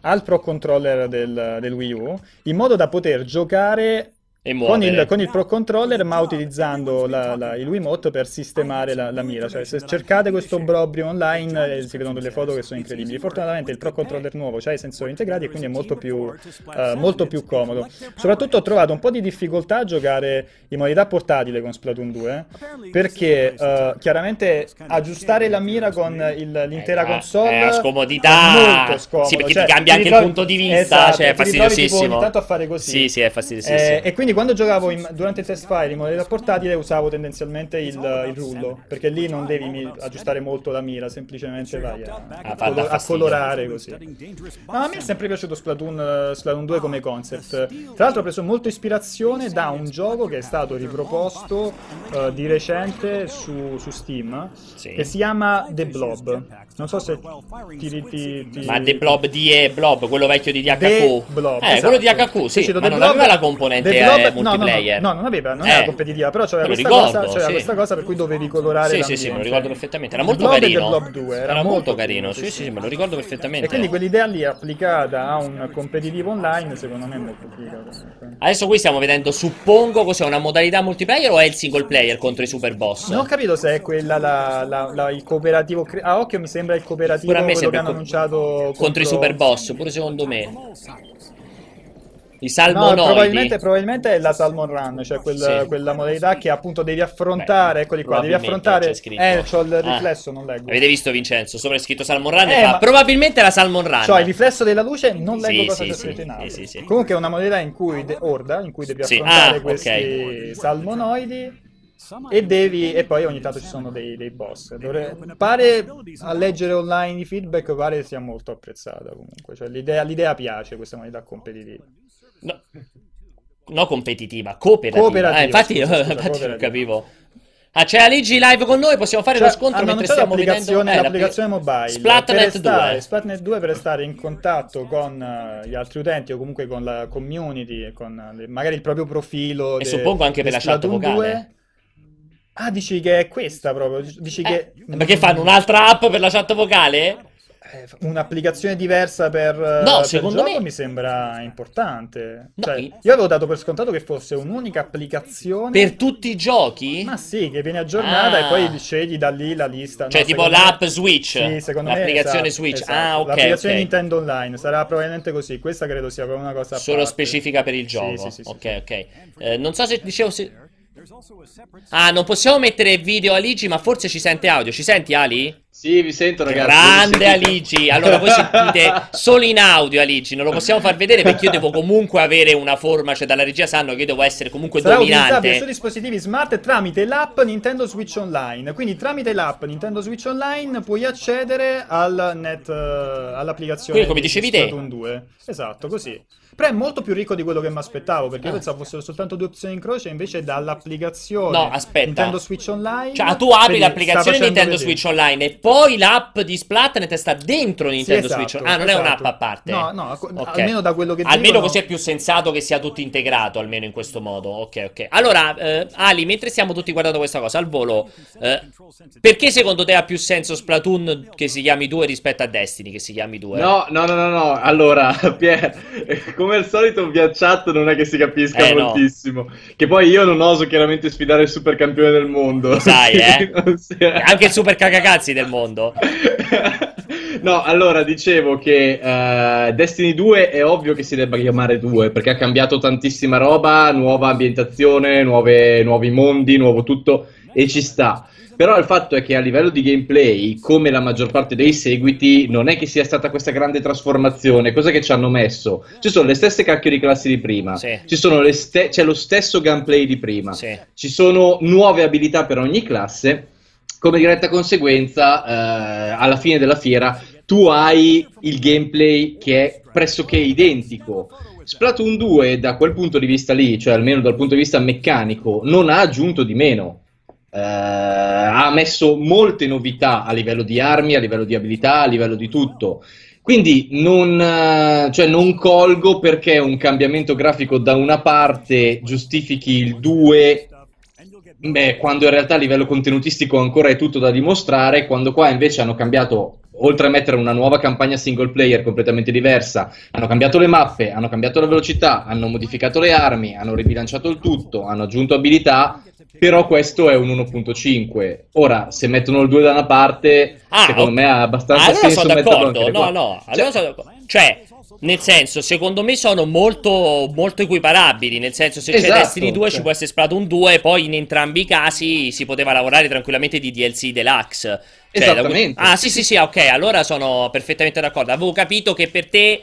al Pro Controller del, del Wii U in modo da poter giocare con il, con il, Pro Controller, ma utilizzando la, la, il Wiimote per sistemare la, la, mira. Cioè, se cercate questo Brobrio online, eh, si vedono delle foto che sono incredibili. Fortunatamente il Pro Controller nuovo ha i sensori integrati e quindi è molto più, uh, molto più comodo. Soprattutto ho trovato un po' di difficoltà a giocare in modalità portatile con Splatoon 2, perché uh, chiaramente aggiustare la mira con il, l'intera eh, console è una scomodità. È molto scomodo. Sì, perché cioè, ti cambia anche ritrovi... il punto di vista, esatto, cioè è fastidiosissimo. Ti ogni tanto a fare così. Sì, sì, è fastidiosissimo. Eh, e quindi quando giocavo in, durante il test fire in modalità portatile usavo tendenzialmente il, il, rullo, perché lì non devi mi, aggiustare molto la mira, semplicemente vai a, a, color, a colorare così. Ma a me è sempre piaciuto Splatoon, Splatoon 2 come concept. Tra l'altro ho preso molta ispirazione da un gioco che è stato riproposto uh, di recente su, su Steam, sì. che si chiama The Blob. Non so se ti... ti, ti... Ma The Blob di e Blob, quello vecchio di DHQ. The Blob, eh, esatto. quello di HQ, sì, ma non Blob, aveva la componente eh, multiplayer. No, no, no, non aveva, non eh, era competitiva, però c'era questa, ricordo, cosa, c'era sì. questa cosa per cui dovevi colorare Sì, sì, sì, me lo ricordo perfettamente. Era molto carino. Blob 2, era, era molto, carino, sì, sì, sì, me lo ricordo perfettamente. E quindi quell'idea lì applicata a un competitivo online, secondo me è molto figa. Adesso qui stiamo vedendo, suppongo, cos'è una modalità multiplayer o è il single player contro i super boss? Non ho capito se è quella la, la, la, il cooperativo. A occhio mi sembra il cooperativo quello che hanno annunciato contro... contro i super boss, pure secondo me. I salmonoidi. No, probabilmente, probabilmente, è la Salmon Run, cioè quel, sì. quella modalità che appunto devi affrontare. Beh, eccoli qua, devi affrontare. Eh, c'ho il ah. riflesso, ah. non leggo. Avete visto Vincenzo? Sopra è scritto Salmon Run eh, ma... probabilmente la Salmon Run. Cioè, il riflesso della luce, non leggo sì, cosa sì, c'è scritto in alto. Comunque è una modalità in cui de- Orda, in cui devi affrontare ah, questi okay. salmonoidi. E, devi, e poi ogni tanto ci sono dei, dei boss. Dovre, pare a leggere online i feedback, pare sia molto apprezzata comunque. Cioè, l'idea, l'idea piace questa modalità competitiva. No, no competitiva, cooperativa. cooperativa eh, infatti, scusa, scusa, infatti non capivo. Ah, c'è Aligi live con noi, possiamo fare cioè, lo scontro mentre stiamo l'applicazione, vedendo eh, l'applicazione mobile. Splatnet per 2. Splatnet 2 per stare in contatto con uh, gli altri utenti o comunque con la community, con uh, magari il proprio profilo. E de, suppongo anche per la chat vocale. 2. Ah, dici che è questa proprio? Dici eh, che... Ma che fanno un'altra app per la chat vocale? Eh, un'applicazione diversa per, no, per secondo me... mi sembra importante. No, cioè, io avevo dato per scontato che fosse un'unica applicazione per tutti i giochi? Ma sì, che viene aggiornata ah. e poi scegli da lì la lista. Cioè, no, tipo l'app me... Switch. Sì, secondo l'applicazione me. Esatto, Switch. Esatto. Ah, ok. L'applicazione okay. Nintendo Online sarà probabilmente così. Questa credo sia proprio una cosa. Solo specifica per il gioco. Sì, sì, sì, ok, ok. Eh, non so se dicevo. Se... Ah, non possiamo mettere video Aligi, ma forse ci sente audio. Ci senti, Ali? Sì, vi sento ragazzi. Grande Aligi. Allora voi sentite solo in audio Aligi, non lo possiamo far vedere perché io devo comunque avere una forma, cioè dalla regia sanno che io devo essere comunque Sarà dominante. su dispositivi smart tramite l'app Nintendo Switch Online. Quindi tramite l'app Nintendo Switch Online puoi accedere al net, uh, all'applicazione Quindi, come dicevi te. 2. Esatto, così. Però è molto più ricco di quello che mi aspettavo, perché io ah. pensavo fossero soltanto due opzioni in croce, invece dall'applicazione no, aspetta. Nintendo Switch Online. Cioè, tu apri l'applicazione Nintendo vedere. Switch Online e poi l'app di Splatnet sta dentro Nintendo sì, esatto, Switch. Ah, non esatto. è un'app a parte. No, no, okay. almeno da quello che Almeno dicono... così è più sensato che sia tutto integrato, almeno in questo modo. Ok, ok. Allora, eh, Ali, mentre stiamo tutti guardando questa cosa al volo, eh, perché secondo te ha più senso Splatoon che si chiami 2 rispetto a Destiny che si chiami 2? No, no, no, no, no. Allora, Pier, come al solito via chat non è che si capisca eh, moltissimo. No. Che poi io non oso chiaramente sfidare il super campione del mondo. Lo sai, eh? Anche il super cagacazzi del mondo. no, allora dicevo che uh, Destiny 2 è ovvio che si debba chiamare 2 perché ha cambiato tantissima roba, nuova ambientazione, nuove, nuovi mondi, nuovo tutto e ci sta. Però il fatto è che a livello di gameplay, come la maggior parte dei seguiti, non è che sia stata questa grande trasformazione. Cosa che ci hanno messo? Ci sono le stesse cacchio di classi di prima, sì. ste- c'è lo stesso gameplay di prima, sì. ci sono nuove abilità per ogni classe. Come diretta conseguenza, eh, alla fine della fiera tu hai il gameplay che è pressoché identico. Splatoon 2 da quel punto di vista lì, cioè almeno dal punto di vista meccanico, non ha aggiunto di meno. Uh, ha messo molte novità a livello di armi, a livello di abilità, a livello di tutto. Quindi non, uh, cioè non colgo perché un cambiamento grafico da una parte giustifichi il 2 Beh, quando in realtà a livello contenutistico ancora è tutto da dimostrare, quando qua invece hanno cambiato, oltre a mettere una nuova campagna single player completamente diversa, hanno cambiato le mappe, hanno cambiato la velocità, hanno modificato le armi, hanno ribilanciato il tutto, hanno aggiunto abilità, però questo è un 1.5. Ora, se mettono il 2 da una parte, ah, secondo okay. me ha abbastanza allora senso sono d'accordo. No, no, allora cioè, sono d'accordo. Cioè, nel senso, secondo me sono molto, molto equiparabili. Nel senso, se esatto, c'è Destiny 2 cioè. ci può essere Splatoon 2, poi in entrambi i casi si poteva lavorare tranquillamente di DLC deluxe. Cioè, Esattamente. Da... Ah, sì, sì, sì, ok, allora sono perfettamente d'accordo. Avevo capito che per te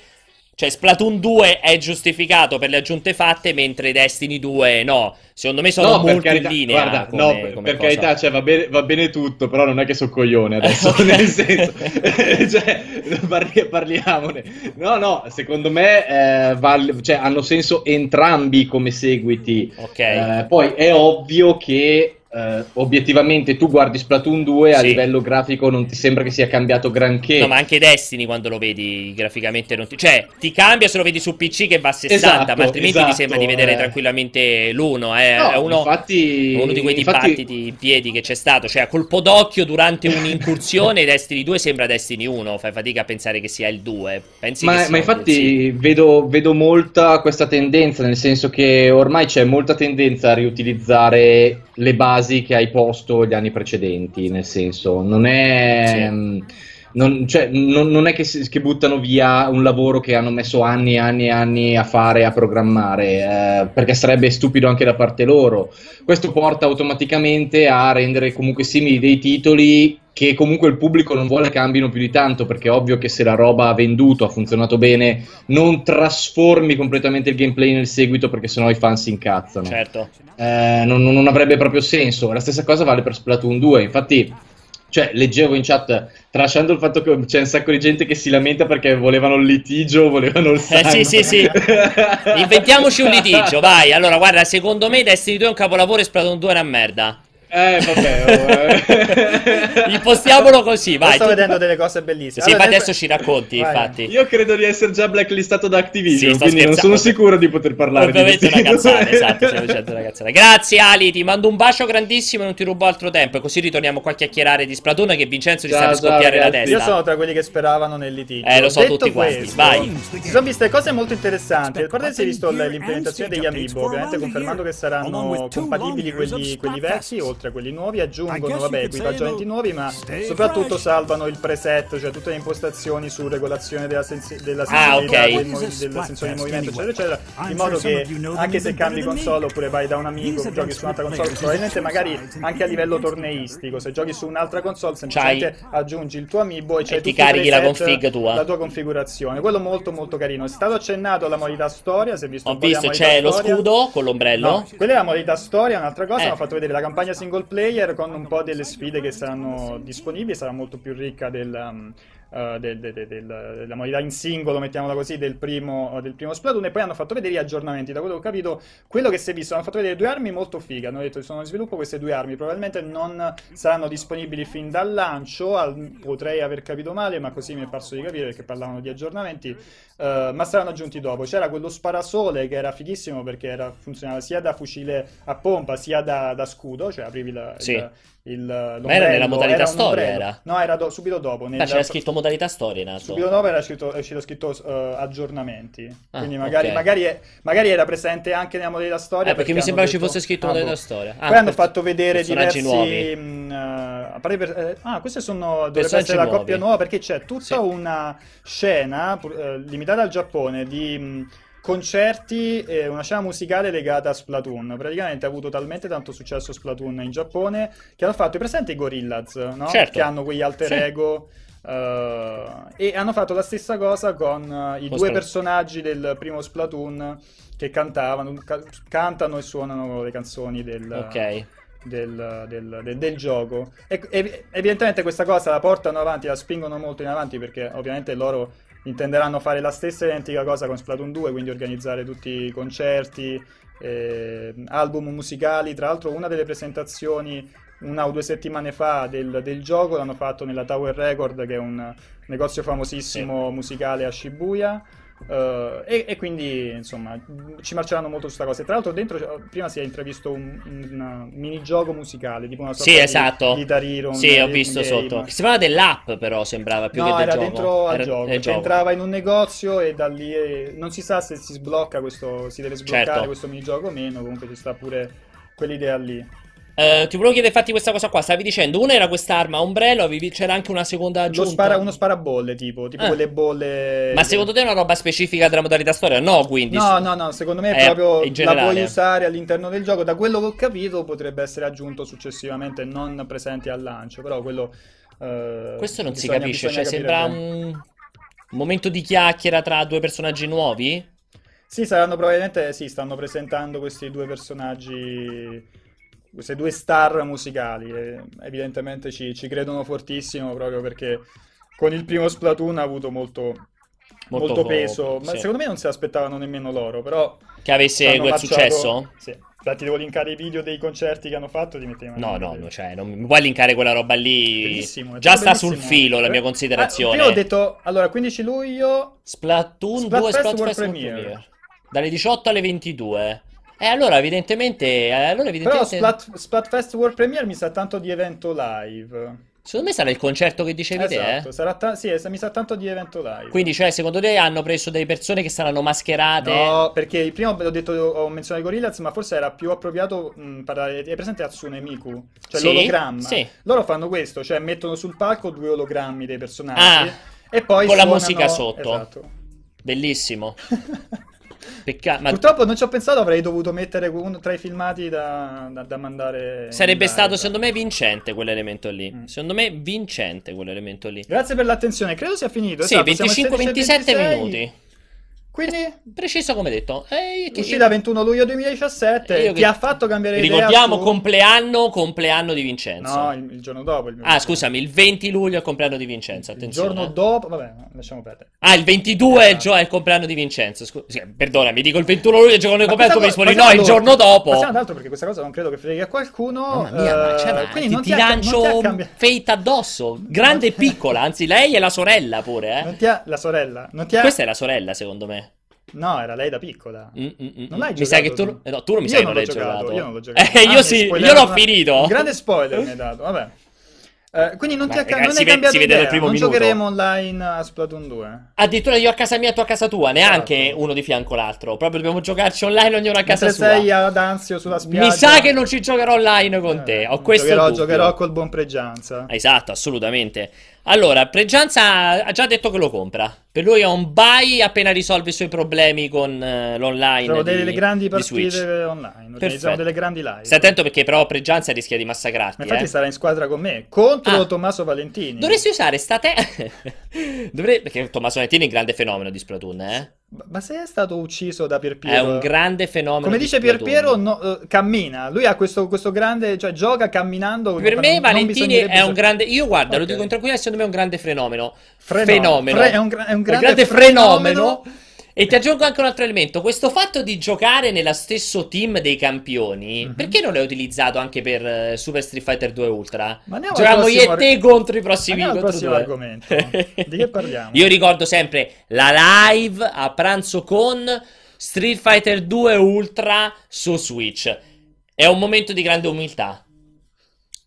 cioè, Splatoon 2 è giustificato per le aggiunte fatte, mentre Destiny 2 no. Secondo me sono no, molto carità, in linea. Guarda, come, no, per cosa. carità, cioè, va, bene, va, bene, tutto, però non è che sono coglione adesso, nel senso, cioè, parli, parliamone. No, no, secondo me eh, val, cioè, hanno senso entrambi come seguiti. Ok. Eh, poi è ovvio che Uh, obiettivamente tu guardi Splatoon 2 a sì. livello grafico non ti sembra che sia cambiato granché. No, ma anche Destiny quando lo vedi graficamente non ti... Cioè, ti cambia se lo vedi su PC che va a 60, esatto, ma altrimenti esatto, ti sembra di vedere eh... tranquillamente l'uno. Eh. No, è uno, infatti, uno, di quei infatti... dibattiti in piedi che c'è stato. Cioè, a colpo d'occhio durante un'incursione Destiny 2 sembra Destiny 1. Fai fatica a pensare che sia il 2. Pensi ma, ma infatti vedo, vedo molta questa tendenza, nel senso che ormai c'è molta tendenza a riutilizzare le basi che hai posto gli anni precedenti, nel senso, non è... Sì. Non, cioè, non, non, è che, che, buttano via un lavoro che hanno messo anni e anni e anni a fare, a programmare, eh, perché sarebbe stupido anche da parte loro. Questo porta automaticamente a rendere comunque simili dei titoli che comunque il pubblico non vuole cambino più di tanto, perché è ovvio che se la roba ha venduto, ha funzionato bene, non trasformi completamente il gameplay nel seguito, perché sennò i fan si incazzano. Certo. Eh, non, non avrebbe proprio senso. La stessa cosa vale per Splatoon 2, infatti cioè, leggevo in chat, tralasciando il fatto che c'è un sacco di gente che si lamenta perché volevano il litigio, volevano il sangue. Eh, sì, sì, sì. Inventiamoci un litigio, vai. Allora, guarda, secondo me Destiny 2 è un capolavoro e Splatoon 2 è una merda. Eh, vabbè. Oh, eh. Impostiamolo così, vai. sto vedendo delle cose bellissime. Sì, allora, adesso nel... ci racconti, vai. infatti. Io credo di essere già blacklistato da Activision, sì, quindi non sono sicuro di poter parlare Ovviamente di una cazzata, esatto, una cazzata. Grazie Ali, ti mando un bacio grandissimo e non ti rubo altro tempo, e così ritorniamo qua a chiacchierare di Splatoon che Vincenzo ti sta per scoppiare la testa. Io sono tra quelli che speravano nel litigio. Eh, lo so Detto tutti questo, quanti, vai. Si sono viste cose molto interessanti. Ricordate se hai visto l'implementazione degli Amiibo, ovviamente confermando che saranno compatibili quelli, quelli vecchi, oltre a quelli nuovi, aggiungono vabbè, equipaggiamenti nuovi, ma soprattutto salvano il preset, cioè tutte le impostazioni su regolazione della, sensi- della ah, sensibilità okay. del, movi- del sensore di movimento, eccetera, eccetera, in modo che anche se cambi console oppure vai da un amico, giochi su un'altra console, probabilmente magari anche a livello torneistico, se giochi su un'altra console, semplicemente c'hai... aggiungi il tuo amiibo e, e ti carichi la config tua. La tua configurazione, quello molto molto carino. È stato accennato alla modalità storia, è visto Ho visto, c'è storia. lo scudo con l'ombrello. No, quella è la modalità storia, un'altra cosa, eh. hanno fatto vedere la campagna single player con un po' delle sfide che saranno disponibili, sarà molto più ricca del, um, uh, del, del, della modalità in singolo, mettiamola così, del primo, del primo Splatoon e poi hanno fatto vedere gli aggiornamenti. Da quello che ho capito, quello che si è visto, hanno fatto vedere due armi molto fighe, hanno detto che sono in sviluppo queste due armi, probabilmente non saranno disponibili fin dal lancio, al, potrei aver capito male, ma così mi è parso di capire perché parlavano di aggiornamenti, uh, ma saranno aggiunti dopo. C'era quello sparasole che era fighissimo perché era, funzionava sia da fucile a pompa sia da, da scudo, cioè aprivi la, sì. il, il, Ma era nella modalità era storia? Era? No, era do- subito dopo. Nel... c'era scritto modalità storia nato. Subito dopo era scritto, è scritto, scritto uh, aggiornamenti. Ah, Quindi magari, okay. magari, è, magari, era presente anche nella modalità storia. Eh, perché, perché mi sembrava detto... ci fosse scritto ah, modalità boh. storia. Ah, Poi hanno fatto vedere diversi... nuovi. Mh, uh, per, eh, ah, queste sono... Dovrebbe essere la coppia nuova perché c'è tutta sì. una scena uh, limitata al Giappone di... Mh, concerti e una scena musicale legata a Splatoon. Praticamente ha avuto talmente tanto successo Splatoon in Giappone che hanno fatto i presenti i Gorillaz, no? Certo. Che hanno quegli alter sì. ego. Uh, e hanno fatto la stessa cosa con uh, i Lo due personaggi del primo Splatoon che cantavano, ca- cantano e suonano le canzoni del, okay. del, del, del, del gioco. E, e, evidentemente questa cosa la portano avanti, la spingono molto in avanti perché ovviamente loro intenderanno fare la stessa identica cosa con Splatoon 2, quindi organizzare tutti i concerti, eh, album musicali. Tra l'altro una delle presentazioni una o due settimane fa del, del, gioco l'hanno fatto nella Tower Record, che è un negozio famosissimo sì. musicale a Shibuya. Uh, e, e, quindi insomma ci marceranno molto su questa cosa. E tra l'altro, dentro prima si è intravisto un, un minigioco musicale tipo una sorta sì, esatto. di Guitar Hero. Sì, ho visto game. sotto. Si parlava dell'app, però sembrava più no, che del era gioco. dentro al era, gioco. Cioè, gioco. Entrava in un negozio e da lì eh, non si sa se si sblocca questo, si deve sbloccare certo. questo minigioco o meno. Comunque ci sta pure quell'idea lì. Uh, ti volevo chiedere infatti questa cosa qua, stavi dicendo, una era quest'arma a ombrello, c'era anche una seconda aggiunta. Spara, uno sparabolle tipo, tipo Ah. quelle bolle... Ma secondo te è una roba specifica della modalità storia? No, quindi... No, no, no, secondo me È proprio in la generale. puoi usare all'interno del gioco. Da quello che ho capito potrebbe essere aggiunto successivamente, non presenti al lancio, però quello... eh, Questo non si bisogna- capisce, bisogna cioè capire sembra bene. un... un momento di chiacchiera tra due personaggi nuovi? Sì, saranno probabilmente, sì, stanno presentando questi due personaggi, queste due star musicali. e evidentemente ci, ci credono fortissimo proprio perché con il primo Splatoon ha avuto molto, Molto molto peso. Ma sì. secondo me non se l'aspettavano nemmeno loro, però... Che avesse quel marciato- successo? Sì. Infatti devo linkare i video dei concerti che hanno fatto, ti mettevo No, no, no, cioè, non mi puoi linkare quella roba lì. Bellissimo, Già sta sul filo la mia Ah, considerazione. io ho detto, allora, 15 luglio... Splatoon 2 Splatfest World Premiere. Premiere. Dalle 18 alle 22. E allora evidentemente, eh, allora Però evidentemente Splat, Splatfest World Premiere mi sa tanto di evento live. secondo me sarà il concerto che dicevi esatto, te, eh? sarà ta- sì, mi sa tanto di evento live. Quindi, cioè, secondo te hanno preso delle persone che saranno mascherate? No, perché prima ho detto, ho menzionato i Gorillaz, ma forse era più appropriato mh, parlare. È presente Hatsune Miku? Cioè Sì, l'ologramma. sì. Loro fanno questo, cioè mettono sul palco due ologrammi dei personaggi Ah, e poi con la suonano- musica sotto. Esatto. Bellissimo. Peccato, ma Purtroppo non ci ho pensato, avrei dovuto mettere uno tra i filmati da, da- da mandare. sarebbe live. stato, secondo me, vincente quell'elemento lì. Mm. Secondo me, vincente quell'elemento lì. Grazie per l'attenzione, credo sia finito. Sì, esatto, siamo al 25-27 16-26. minuti. Quindi, Preciso come detto. Eh, che- uscita 21 luglio 2017, Io ti che- ha fatto cambiare idea Ricordiamo su- compleanno, compleanno di Vincenzo. No, il, il giorno dopo. Il Ah, scusami, il 20 luglio è il compleanno di Vincenzo. Il Attenzione. giorno eh. dopo, vabbè, no, lasciamo perdere. Ah, il 22 è il, gio- è il compleanno di Vincenzo. Scu- sì, perdonami, dico il 21 luglio è il giorno Ma compleanno. Mi rispondi no, il giorno dopo. Ad altro perché questa cosa non credo che freghi a qualcuno. Mamma mia, ma, eh, cioè, ma quindi ti, non ti ti, non lancio ti. Fate addosso. Grande e piccola, anzi, lei è la sorella pure, eh. Non ti ha la sorella. Non ti ha... Questa è la sorella, secondo me. No, era lei da piccola. Mm, mm, mm, Non l'hai mi sa che tu... eh, no, tu non mi sai che non l'hai giocato, giocato. io non l'ho giocato. Eh, Ah, io sì, io l'ho una- finito. Un grande spoiler mi hai dato, vabbè. Eh, quindi non, Ma ti ha, non hai vede- cambiato si idea, non minuto. giocheremo online a Splatoon 2. Addirittura io a casa mia, tu a casa tua, neanche Esatto. uno di fianco l'altro. Proprio dobbiamo giocarci online ognuno a casa Mentre sua. sei ad Anzio sulla spiaggia. Mi sa che non ci giocherò online con te. Eh, Ho questo giocherò, dubbio. giocherò col buon Pregianza. Esatto, assolutamente. Allora, Pregianza ha già detto che lo compra. Per lui è un buy appena risolve i suoi problemi con eh, l'online. Di- delle grandi di partite online. Organizziamo delle grandi live. Stai attento perché però Pregianza rischia di massacrarti. Ma infatti eh. sarà in squadra con me contro Ah. Tommaso Valentini. Dovresti usare sta te. Dovrei... Perché Tommaso Valentini è un grande fenomeno di Splatoon, eh? Ma- se è stato ucciso da Pierpiero? È un grande fenomeno. Come di dice. Pierpiero, no, eh, cammina. Lui ha questo, questo grande, cioè gioca camminando. Per non- me non Valentini bisognerebbe è un grande. Io guarda, lo Ok. dico in tranquillità, secondo me è un grande fenomeno. Fenomeno. Fenomeno. Fre- è un gra- è un grande fenomeno. fenomeno. E ti aggiungo anche un altro elemento. Questo fatto di giocare nello stesso team dei campioni, Mhm. perché non l'hai utilizzato anche per eh, Super Street Fighter 2 Ultra? Giochiamo io e te arg- contro i prossimi contro prossimo due. argomento. Di che parliamo? Io ricordo sempre la live a pranzo con Street Fighter 2 Ultra su Switch. È un momento di grande umiltà.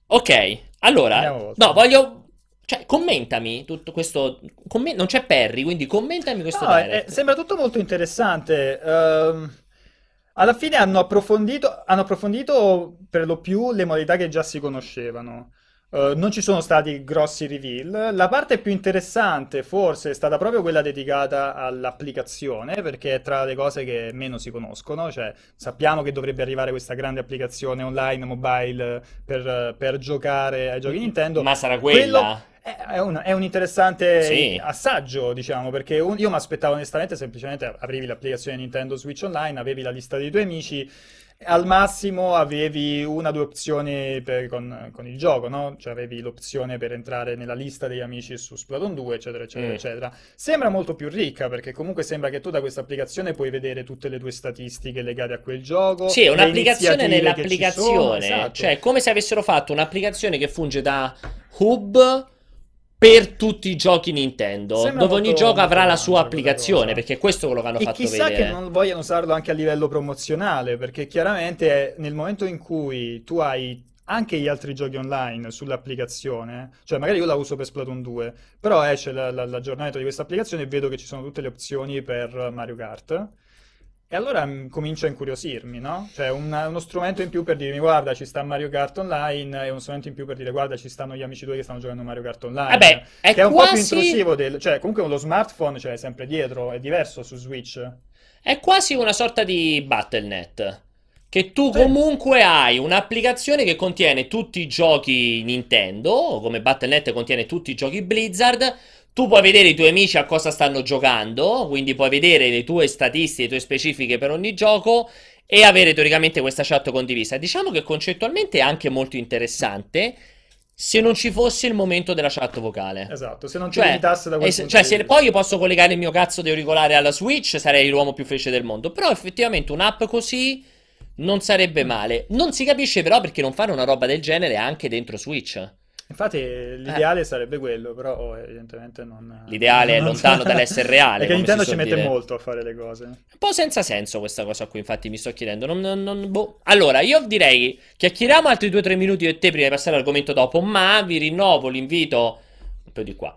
Ok, allora, no, voglio... Cioè, commentami tutto questo... commen- non c'è Perry, quindi commentami questo No, eh, sembra tutto molto interessante. Ehm, alla fine hanno approfondito, hanno approfondito per lo più le modalità che già si conoscevano. Eh, non ci sono stati grossi reveal. La parte più interessante, forse, è stata proprio quella dedicata all'applicazione, perché è tra le cose che meno si conoscono. Cioè, sappiamo che dovrebbe arrivare questa grande applicazione online, mobile, per, per giocare ai giochi Nintendo. Ma sarà quella? Quello- È un, è un interessante Sì. assaggio, diciamo, perché un- io mi aspettavo onestamente semplicemente aprivi l'applicazione Nintendo Switch Online, avevi la lista dei tuoi amici, al massimo avevi una o due opzioni per- con, con il gioco, no? Cioè avevi l'opzione per entrare nella lista degli amici su Splatoon 2, eccetera, eccetera, Mm. eccetera. Sembra molto più ricca perché comunque sembra che tu da questa applicazione puoi vedere tutte le tue statistiche legate a quel gioco, Sì, è un'applicazione ci sono, nell'applicazione, esatto. cioè come se avessero fatto un'applicazione che funge da hub per tutti i giochi Nintendo, Sembra dove ogni gioco avrà la sua applicazione, perché questo è quello che hanno E fatto chissà vedere. che non vogliano usarlo anche a livello promozionale, perché chiaramente nel momento in cui tu hai anche gli altri giochi online sull'applicazione, cioè magari io la uso per Splatoon 2, però esce la- la- l'aggiornamento di questa applicazione e vedo che ci sono tutte le opzioni per Mario Kart. E allora mm, comincia a incuriosirmi, no? Cioè un- uno strumento in più per dirmi guarda ci sta Mario Kart Online e uno strumento in più per dire guarda ci stanno gli amici tuoi che stanno giocando Mario Kart Online. Vabbè, è che è un po' più quasi... intrusivo del... Cioè comunque lo smartphone c'è sempre dietro, è diverso su Switch. È quasi una sorta di Battle.net. Che tu Sì. comunque hai un'applicazione che contiene tutti i giochi Nintendo, come Battle.net contiene tutti i giochi Blizzard. Tu puoi vedere i tuoi amici a cosa stanno giocando, quindi puoi vedere le tue statistiche, le tue specifiche per ogni gioco e avere teoricamente questa chat condivisa. Diciamo che concettualmente è anche molto interessante se non ci fosse il momento della chat vocale. Esatto, se non ti Cioè, limitasse da quel es- cioè, se poi io posso collegare il mio cazzo di auricolare alla Switch, sarei l'uomo più felice del mondo. Però effettivamente un'app così non sarebbe male. Non si capisce però perché non fare una roba del genere anche dentro Switch. Infatti l'ideale sarebbe quello, però oh, evidentemente non... Eh. L'ideale è non- lontano dall'essere reale, Perché Nintendo ci mette dire. molto a fare le cose. Un po' senza senso questa cosa qui, infatti mi sto chiedendo. Non- non- non- boh. Allora, io direi chiacchieriamo altri 2-3 minuti io e te prima di passare all'argomento dopo, ma vi rinnovo l'invito un po' di qua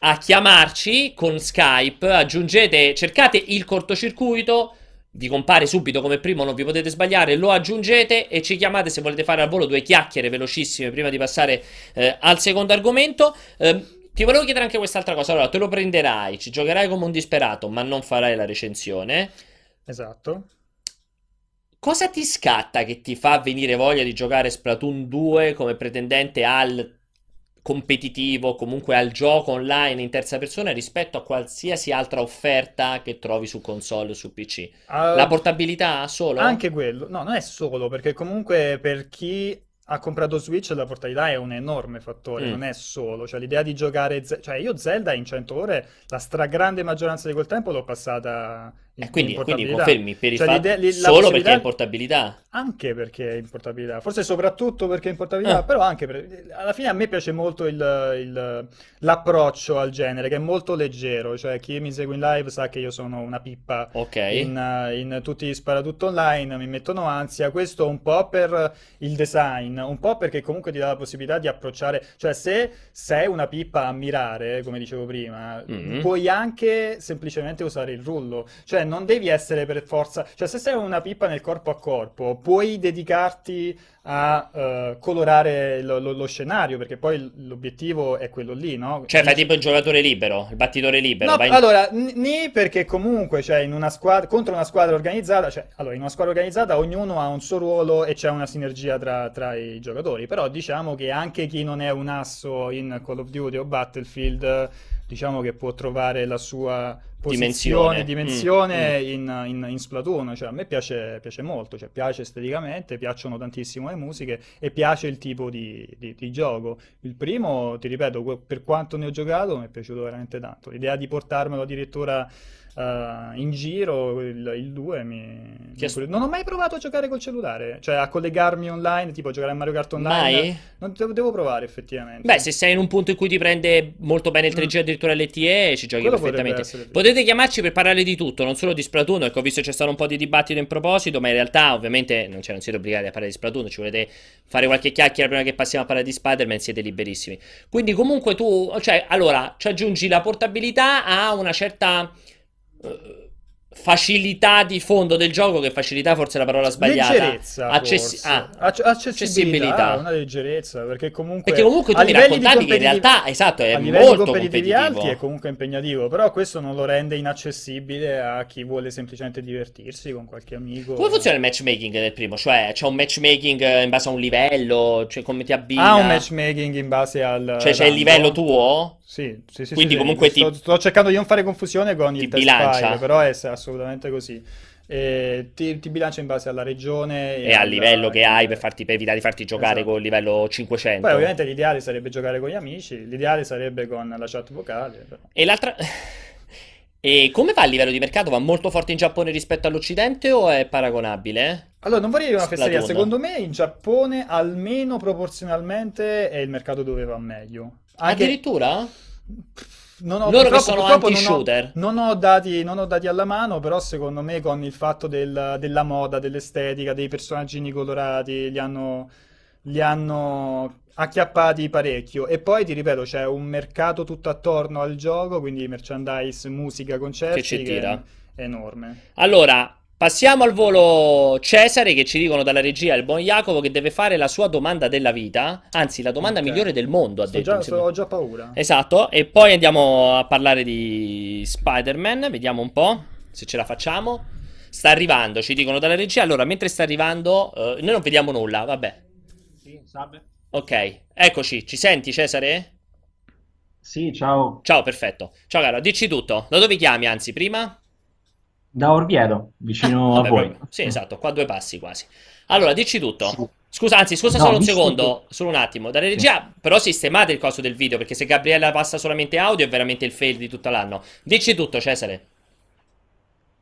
a chiamarci con Skype, aggiungete, cercate il cortocircuito, vi compare subito come primo, non vi potete sbagliare, lo aggiungete e ci chiamate se volete fare al volo due chiacchiere velocissime prima di passare eh, al secondo argomento. Ehm, ti volevo chiedere anche quest'altra cosa. Allora, te lo prenderai, ci giocherai come un disperato, ma non farai la recensione. Esatto. Cosa ti scatta che ti fa venire voglia di giocare Splatoon 2 come pretendente al competitivo, comunque al gioco online in terza persona rispetto a qualsiasi altra offerta che trovi su console o su PC? Ah, La portabilità solo? Anche quello, no, non è solo, perché comunque per chi ha comprato Switch la portabilità è un enorme fattore, Mm. non è solo, cioè l'idea di giocare, Ze- cioè io Zelda in 100 ore, la stragrande maggioranza di quel tempo l'ho passata in, E quindi, in quindi confermi per il Cioè, fatto li- la solo perché è in portabilità? Anche perché è in portabilità, forse soprattutto perché è in portabilità, Ah. però anche per... alla fine a me piace molto il- il- l'approccio al genere, che è molto leggero, cioè chi mi segue in live sa che io sono una pippa Ok. in, eh, in tutti gli sparatutto online, mi mettono ansia, questo un po' per il design, un po' perché comunque ti dà la possibilità di approcciare, cioè se sei una pippa a mirare, come dicevo prima, Mhm. puoi anche semplicemente usare il rullo, cioè non devi essere per forza, cioè se sei una pippa nel corpo a corpo, puoi dedicarti a eh, colorare lo, lo- lo scenario, perché poi l'obiettivo è quello lì, no? Cioè, fai tipo il giocatore libero, il battitore libero. No, in- allora, n- ni perché comunque, cioè, in una squadra, contro una squadra organizzata, cioè, allora, in una squadra organizzata ognuno ha un suo ruolo e c'è una sinergia tra, tra i giocatori, però diciamo che anche chi non è un asso in Call of Duty o Battlefield, diciamo che può trovare la sua Dimensione. posizione, dimensione Mm, in, in- in Splatoon, cioè, a me piace, piace molto, cioè, piace esteticamente, piacciono tantissimo le musiche e piace il tipo di, di- di gioco. Il primo, ti ripeto, per quanto ne ho giocato, mi è piaciuto veramente tanto. L'idea di portarmelo addirittura eh, in giro, il 2 mi... Mi- Non ho mai provato a giocare col cellulare, cioè a collegarmi online, tipo a giocare a Mario Kart online. Mai? Non devo, devo provare effettivamente. Beh, se sei in un punto in cui ti prende molto bene il 3G, addirittura LTE, ci giochi Mm. Quello perfettamente. Potete chiamarci per parlare di tutto, non solo di Splatoon, perché ho visto c'è stato un po' di dibattito in proposito, ma in realtà ovviamente non, cioè, non siete obbligati a parlare di Splatoon, ci volete fare qualche chiacchiera prima che passiamo a parlare di Spider-Man, siete liberissimi. Quindi comunque tu, cioè, allora, ci aggiungi la portabilità a una certa... facilità di fondo del gioco, che facilità forse è la parola sbagliata. Leggerezza, Accessi- ah, Acc- accessibilità, accessibilità. una leggerezza, perché comunque Perché comunque tu mi raccontavi che in realtà, esatto, è a livelli molto competitivi competitivo. alti è comunque impegnativo, però questo non lo rende inaccessibile a chi vuole semplicemente divertirsi con qualche amico. Come funziona il matchmaking del primo? Cioè, c'è un matchmaking in base a un livello? Cioè, come ti abbina? Ha un matchmaking in base al Cioè, c'è il livello tuo? Sì, sì, sì, Quindi sì, comunque sto, ti- sto cercando di non fare confusione con il test bilancia. file, però è assolutamente così. E ti, ti bilancia in base alla regione E al al- livello che hai per, farti, per evitare di farti giocare Esatto. con il livello 500. Poi ovviamente l'ideale sarebbe giocare con gli amici, l'ideale sarebbe con la chat vocale. però. E l'altra... E come va il livello di mercato? Va molto forte in Giappone rispetto all'Occidente o è paragonabile? Allora, non vorrei dire una fesseria, secondo me in Giappone almeno proporzionalmente è il mercato dove va meglio. Anche Addirittura? non ho, Loro che sono anti-shooter. Non ho, dati, non ho dati alla mano, però secondo me con il fatto del- della moda, dell'estetica, dei personaggini colorati, li hanno, li hanno acchiappati parecchio. E poi ti ripeto, c'è un mercato tutto attorno al gioco, quindi merchandise, musica, concerti, Che ci tira. è enorme. Allora, passiamo al volo Cesare che ci dicono dalla regia il buon Jacopo che deve fare la sua domanda della vita, anzi la domanda Ok. migliore del mondo, ha Sto detto. già- sembra. ho già paura. Esatto, e poi andiamo a parlare di Spider-Man, vediamo un po' se ce la facciamo. Sta arrivando, ci dicono dalla regia. Allora, mentre sta arrivando, eh, noi non vediamo nulla, vabbè. Sì, salve. Ok, eccoci, ci senti Cesare? Sì, ciao. Ciao, perfetto. Ciao caro, dici tutto. Da dove chiami, anzi, prima? Da Orvieto, vicino Vabbè, a voi. proprio- Sì, esatto, qua due passi quasi. Allora, dici tutto. Sì. Scusa, anzi, scusa No, solo un secondo, solo un attimo. Dalla regia, però sistemate il coso del video, perché se Gabriella passa solamente audio è veramente il fail di tutto l'anno. Dici tutto, Cesare.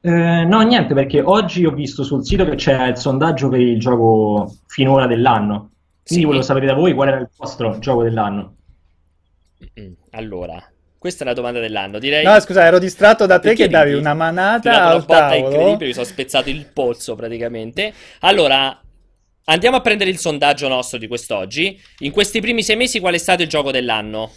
Eh, no, niente, perché oggi ho visto sul sito che c'è il sondaggio per il gioco finora dell'anno. Quindi Sì. volevo sapere da voi qual era il vostro gioco dell'anno. Mm, Allora, questa è la domanda dell'anno. Direi No, scusa, ero distratto da te che davi una manata al botta tavolo. incredibile, mi sono spezzato il polso praticamente. Allora, andiamo a prendere il sondaggio nostro di quest'oggi. In questi primi sei mesi, qual è stato il gioco dell'anno?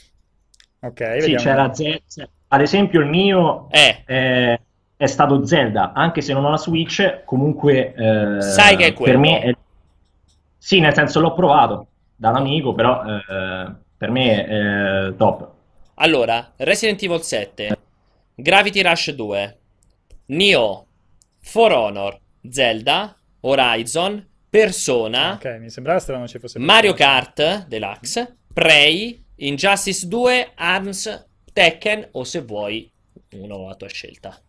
Ok, Sì, vediamo. c'era Zelda. Ad esempio, il mio Eh, è, è stato Zelda, anche se non ho la Switch, comunque eh, Sai che è quello. per me è... Sì, nel senso l'ho provato da un amico, però eh, per me è top. Allora, Resident Evil 7, Gravity Rush 2, Nioh, For Honor, Zelda, Horizon, Persona, Ok, mi sembrava strano ci fosse Mario. Kart Deluxe, Prey, Injustice 2, ARMS, Tekken o se vuoi uno a tua scelta.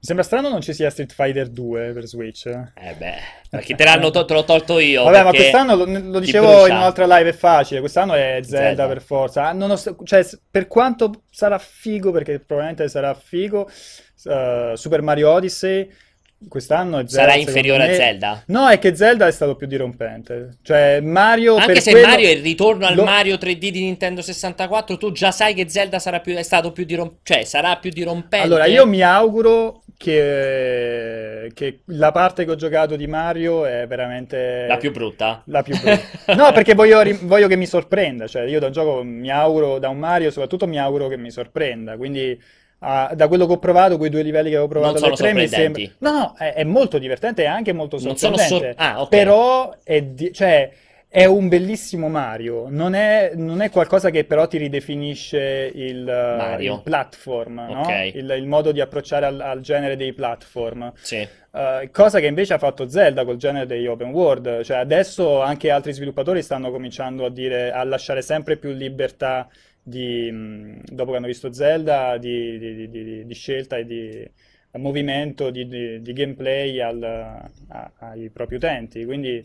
Mi sembra strano non ci sia Street Fighter 2 per Switch. Eh beh, perché te l'hanno to- te l'ho tolto io. Vabbè, ma quest'anno lo, lo dicevo in un'altra live è facile. Quest'anno è Zelda, Zelda. per forza. Ah, nonost- cioè, per quanto sarà figo, perché probabilmente sarà figo, eh, Super Mario Odyssey. Quest'anno Zelda. Sarà inferiore a me- Zelda? No, è che Zelda è stato più dirompente. Cioè, Mario. Anche se quello- Mario è il ritorno al lo- Mario 3D di Nintendo 64, tu già sai che Zelda sarà più, è stato più dirompente. Cioè, sarà più dirompente. Allora, io mi auguro che, che la parte che ho giocato di Mario è veramente La più brutta. la più brutta. No, perché voglio, ri- voglio che mi sorprenda. Cioè, io da un gioco mi auguro, da un Mario soprattutto mi auguro che mi sorprenda. Quindi, ah, da quello che ho provato, quei due livelli che avevo provato Non sono tre, mi sembra... No, no, è, è molto divertente e anche molto sorprendente. sor- ah, ok. Però è, di- cioè, è un bellissimo Mario. Non è, non è qualcosa che però ti ridefinisce il, uh, Mario. il platform, no? Ok. Il, il modo di approcciare al, al genere dei platform. Sì. Uh, cosa che invece ha fatto Zelda col genere degli open world, cioè adesso anche altri sviluppatori stanno cominciando a dire, a lasciare sempre più libertà di, dopo che hanno visto Zelda, di, di- di- scelta e di movimento, di, gameplay al- a- ai propri utenti. Quindi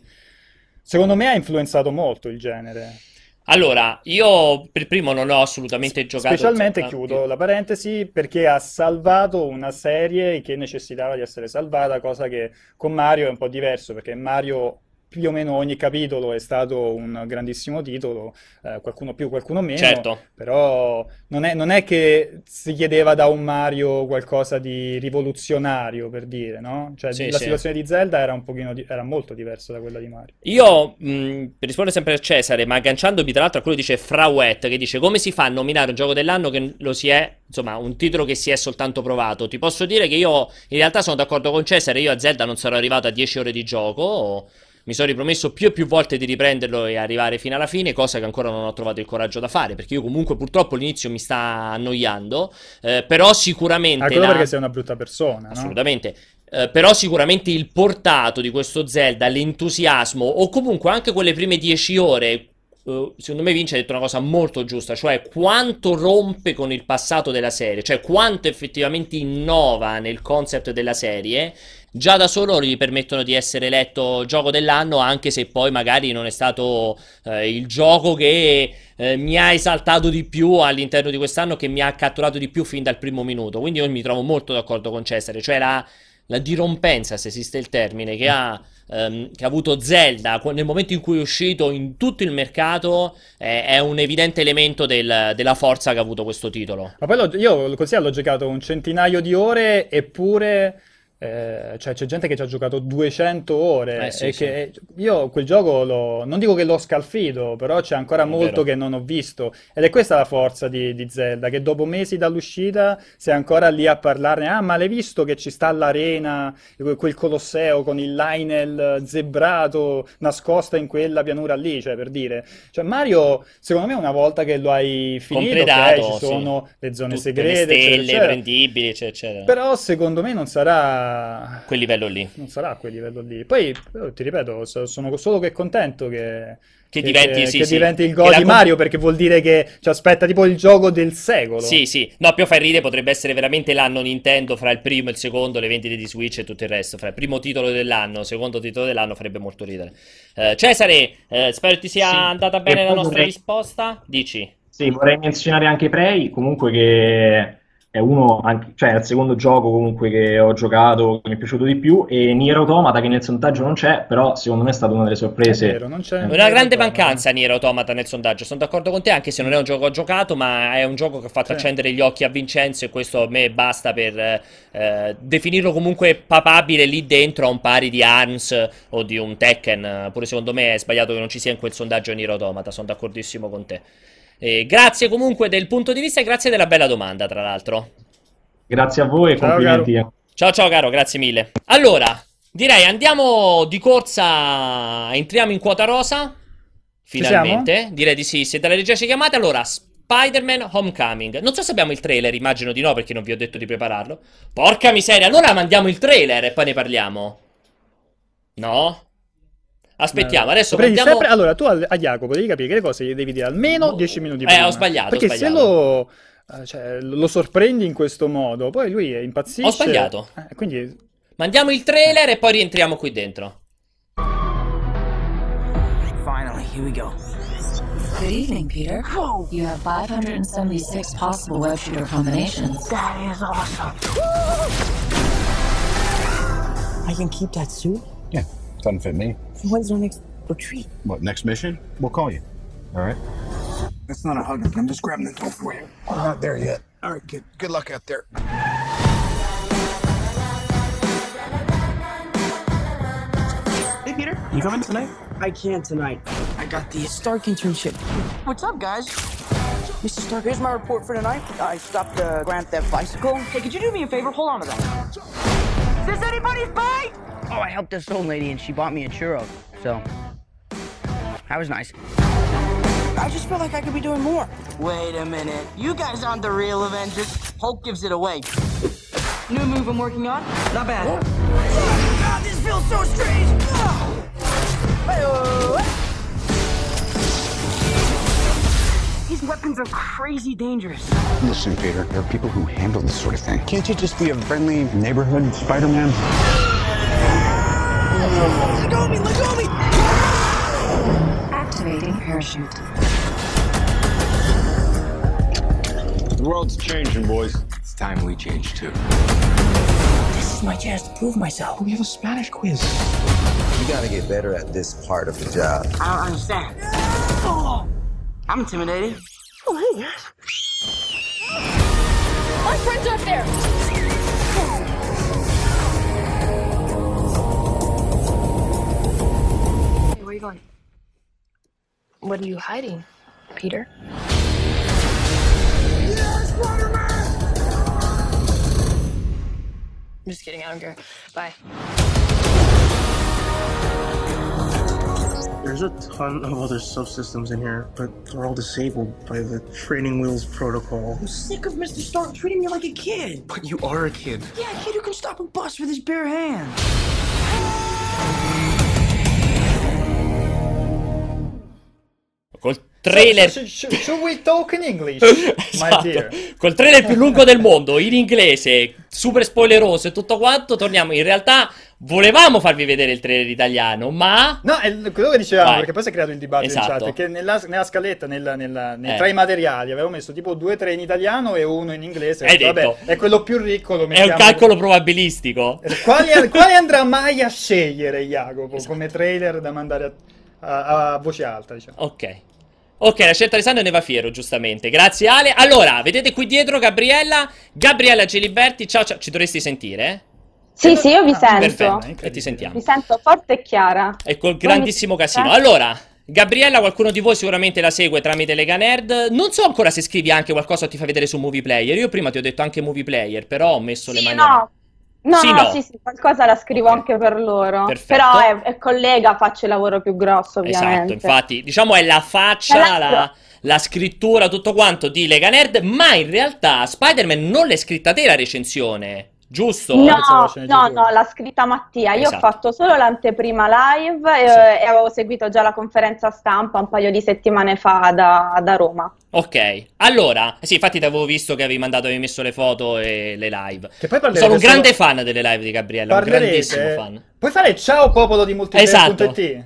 secondo me ha influenzato molto il genere. Allora, io per primo non ho assolutamente giocato. Specialmente Ah, chiudo la parentesi perché ha salvato una serie che necessitava di essere salvata, cosa che con Mario è un po' diverso perché Mario più o meno ogni capitolo è stato un grandissimo titolo, eh, qualcuno più, qualcuno meno, Certo. però non è, non è che si chiedeva da un Mario qualcosa di rivoluzionario, per dire, no? Cioè Sì, la sì. situazione di Zelda era un pochino di- era molto diversa da quella di Mario. Io, mh, per rispondere sempre a Cesare, ma agganciandomi tra l'altro a quello che dice Frauet, che dice come si fa a nominare un gioco dell'anno che lo si è, insomma, un titolo che si è soltanto provato. Ti posso dire che io in realtà sono d'accordo con Cesare, io a Zelda non sarò arrivato a 10 ore di gioco, mi sono ripromesso più e più volte di riprenderlo e arrivare fino alla fine, cosa che ancora non ho trovato il coraggio da fare, perché io comunque purtroppo l'inizio mi sta annoiando, eh, però sicuramente... Quello la- perché sei una brutta persona, no? Assolutamente. Eh, però sicuramente il portato di questo Zelda, l'entusiasmo o comunque anche quelle prime 10 ore, eh, secondo me Vince ha detto una cosa molto giusta, cioè quanto rompe con il passato della serie, cioè quanto effettivamente innova nel concept della serie, già da solo gli permettono di essere eletto gioco dell'anno, anche se poi magari non è stato eh, il gioco che eh, mi ha esaltato di più all'interno di quest'anno, che mi ha catturato di più fin dal primo minuto. Quindi io mi trovo molto d'accordo con Cesare, cioè la, la dirompenza, se esiste il termine, che ha, ehm, che ha avuto Zelda nel momento in cui è uscito in tutto il mercato, è, è un evidente elemento del- della forza che ha avuto questo titolo. Ma poi io così l'ho giocato un centinaio di ore eppure eh, cioè, c'è gente che ci ha giocato 200 ore Eh, sì, e sì. che io quel gioco lo- non dico che l'ho scalfito, però c'è ancora È molto vero. che non ho visto ed è questa la forza di, di Zelda, che dopo mesi dall'uscita sei ancora lì a parlarne, ah ma l'hai visto che ci sta l'arena, que- quel Colosseo con il Lionel zebrato nascosta in quella pianura lì, cioè per dire, cioè Mario secondo me una volta che lo hai finito, ok, Completato, ci sì. sono le zone Tutte segrete, le eccetera, stelle eccetera. prendibili, eccetera, eccetera. Però secondo me non sarà Quel livello lì. non sarà a quel livello lì. Poi ti ripeto, so- sono solo che contento che, Che diventi, che- sì, che sì. diventi il gol la di com- Mario perché vuol dire che ci aspetta tipo il gioco del secolo. Sì, sì. No, più fai ridere, potrebbe essere veramente l'anno Nintendo fra il primo e il secondo, le vendite di Switch e tutto il resto. Fra il primo titolo dell'anno, secondo titolo dell'anno farebbe molto ridere. Eh, Cesare, eh, spero ti sia Sì. andata E bene la poi nostra vorrei- risposta. Dici. Sì, vorrei menzionare anche Prey, comunque che è uno, anche- cioè è il secondo gioco comunque che ho giocato, che mi è piaciuto di più, e Nier Automata che nel sondaggio non c'è, però secondo me è stata una delle È sorprese. vero, non c'è Una grande c'è- mancanza Nier Automata nel sondaggio. Sono d'accordo con te, anche se non è un gioco che ho giocato, ma è un gioco che ha fatto Sì. accendere gli occhi a Vincenzo. E questo a me basta per eh, definirlo comunque papabile lì dentro a un pari di ARMS o di un Tekken. Pure secondo me è sbagliato che non ci sia in quel sondaggio Nier Automata. Sono d'accordissimo con te. E grazie comunque del punto di vista e grazie della bella domanda, tra l'altro. Grazie a voi e Ciao, complimenti. Ciao ciao caro, grazie mille. Allora, direi andiamo di corsa, entriamo in quota rosa. Finalmente, direi di sì. Se dalla regia ci chiamate, allora Spider-Man Homecoming. Non so se abbiamo il trailer, immagino di no perché non vi ho detto di prepararlo. Porca miseria, allora mandiamo il trailer e poi ne parliamo. No? Aspettiamo, adesso Prendi mandiamo... sempre- Allora, tu a, a Jacopo devi capire che le cose gli devi dire almeno 10 minuti Eh, prima. ho sbagliato, ho Perché se sbagliato. lo, eh, cioè, lo sorprendi in questo modo, poi lui impazzisce. Ho sbagliato. Eh, quindi Mandiamo il trailer e poi rientriamo qui dentro. Finally, here we go. Good evening, Peter. You have 576 possible web shooter combinations. That is awesome. I can keep that suit? Yeah, doesn't fit me. When's our next retreat? What, next mission? We'll call you. All right. That's not a hug. I'm just grabbing the door for you. I'm not there yet. All right, kid. Good luck out there. Hey, Peter. You coming tonight? I can't tonight. I got the Stark internship. What's up, guys? Mr. Stark, here's my report for tonight. I stopped a Grand Theft bicycle. Hey, could you do me a favor? Hold on to that. Is this anybody's bike? Oh, I helped this old lady and she bought me a churro. So, that was nice. I just feel like I could be doing more. Wait a minute. You guys aren't the real Avengers. Hulk gives it away. New move I'm working on? Not bad. Oh, God, this feels so strange! Hey-oh. These weapons are crazy dangerous. Listen, Peter, there are people who handle this sort of thing. Can't you just be a friendly neighborhood Spider-Man? Let go of me! Let go of me! Activating parachute. The world's changing, boys. It's time we change too. This is my chance to prove myself. We have a Spanish quiz. You gotta get better at this part of the job. I don't understand. Oh! I'm intimidated. Oh, hey. Yes. My friend's up there! Hey, where are you going? What are you hiding, Peter? I'm just kidding, I don't care. Bye. There's a ton of other subsystems in here, but they're all disabled by the training wheels protocol. I'm sick of Mr. Stark treating me like a kid. But you are a kid. Yeah, a kid who can stop a bus with his bare hands. Col trailer... Sh- sh- sh- should we talk in English, Esatto. Col trailer più lungo del mondo, in inglese, super spoileroso e tutto quanto, torniamo. In realtà volevamo farvi vedere il trailer italiano, ma... No, è quello che dicevamo, Vai. perché poi si è creato il dibattito in Esatto. chat, perché nella, nella scaletta, nella- nella- nei- Eh. tra i materiali, avevo messo tipo due tre in italiano e uno in inglese. Detto. Vabbè, è quello più ricco, lo È un calcolo probabilistico. Quale, quale andrà mai a scegliere Jacopo come trailer da mandare a, a- a voce alta, diciamo? Ok. Ok, la scelta di Sandro ne va fiero, giustamente. Grazie Ale. Allora, vedete qui dietro Gabriella. Gabriella Giliberti, ciao ciao. Ci dovresti sentire? eh? Sì, sì, io vi Ah, sento. Perfetto, e ti sentiamo. Vi sento forte e chiara. E col grandissimo mi casino. sentite? Allora, Gabriella, qualcuno di voi sicuramente la segue tramite Lega Nerd. Non so ancora se scrivi anche qualcosa o ti fa vedere su Movie Player. Io prima ti ho detto anche Movie Player, però ho messo le Sì, mani. no. No, Sì, no, sì, sì, qualcosa la scrivo Ok. anche per loro. Perfetto. Però è, è collega, faccio il lavoro più grosso, ovviamente. Esatto, infatti, diciamo è la faccia, la, la scrittura, tutto quanto di Lega Nerd, ma in realtà Spider-Man non l'hai scritta te la recensione, giusto? No, la no, no, l'ha scritta Mattia. Io Esatto. ho fatto solo l'anteprima live e, Sì. e avevo seguito già la conferenza stampa un paio di settimane fa da, da Roma. Ok, allora, sì, infatti ti avevo visto che avevi mandato, avevi messo le foto e le live. Che poi parlerete Sono un solo- grande fan delle live di Gabriella, un grandissimo Parlerete... fan. Puoi fare ciao popolo di Esatto. multiplayer.it?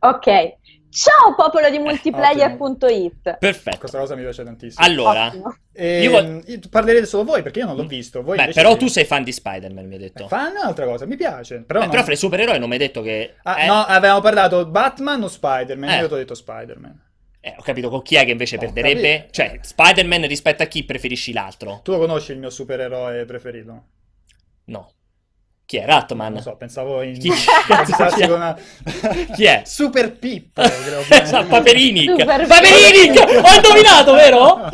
Ok. Ciao popolo di multiplayer.it. Perfetto. Questa cosa mi piace tantissimo. Allora. E, Io vo- io- parlerete solo voi perché io non l'ho visto. Voi beh, però sì. tu sei fan di Spider-Man, mi hai detto. Eh, Fan è un'altra cosa, mi piace. Però, Eh, non- però fra i supereroi non mi hai detto che... Ah, eh, no, avevamo parlato Batman o Spider-Man. Eh. Io ti ho detto Spider-Man. eh, ho capito con chi è che invece Ho perderebbe. capito. Cioè, Spider-Man rispetto a chi preferisci l'altro? Tu lo conosci il mio supereroe preferito? No. Chi è? Ratman? Non so, pensavo in... Chi- chi è? una... Chi è? Super Pippo. credo. Esatto, Paperinic. Super Paperinic! Ho indovinato, vero?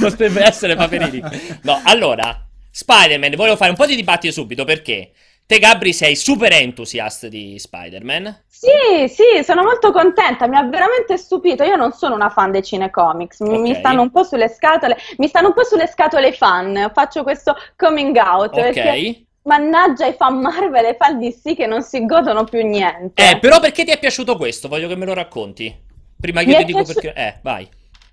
Potrebbe essere Paperinic. No, allora, Spider-Man, volevo fare un po' di dibattito subito perché te, Gabri, sei super entusiast di Spider-Man. Sì, sì, sono molto contenta, mi ha veramente stupito. Io non sono una fan dei cinecomics, mi, mi Ok. stanno un po' sulle scatole, mi stanno un po' sulle scatole i fan. Faccio questo coming out perché Ok. Mannaggia i fan Marvel e fan DC che non si godono più niente. Eh, però perché ti è piaciuto questo? Voglio che me lo racconti. Prima che io ti dico perché... Eh, vai.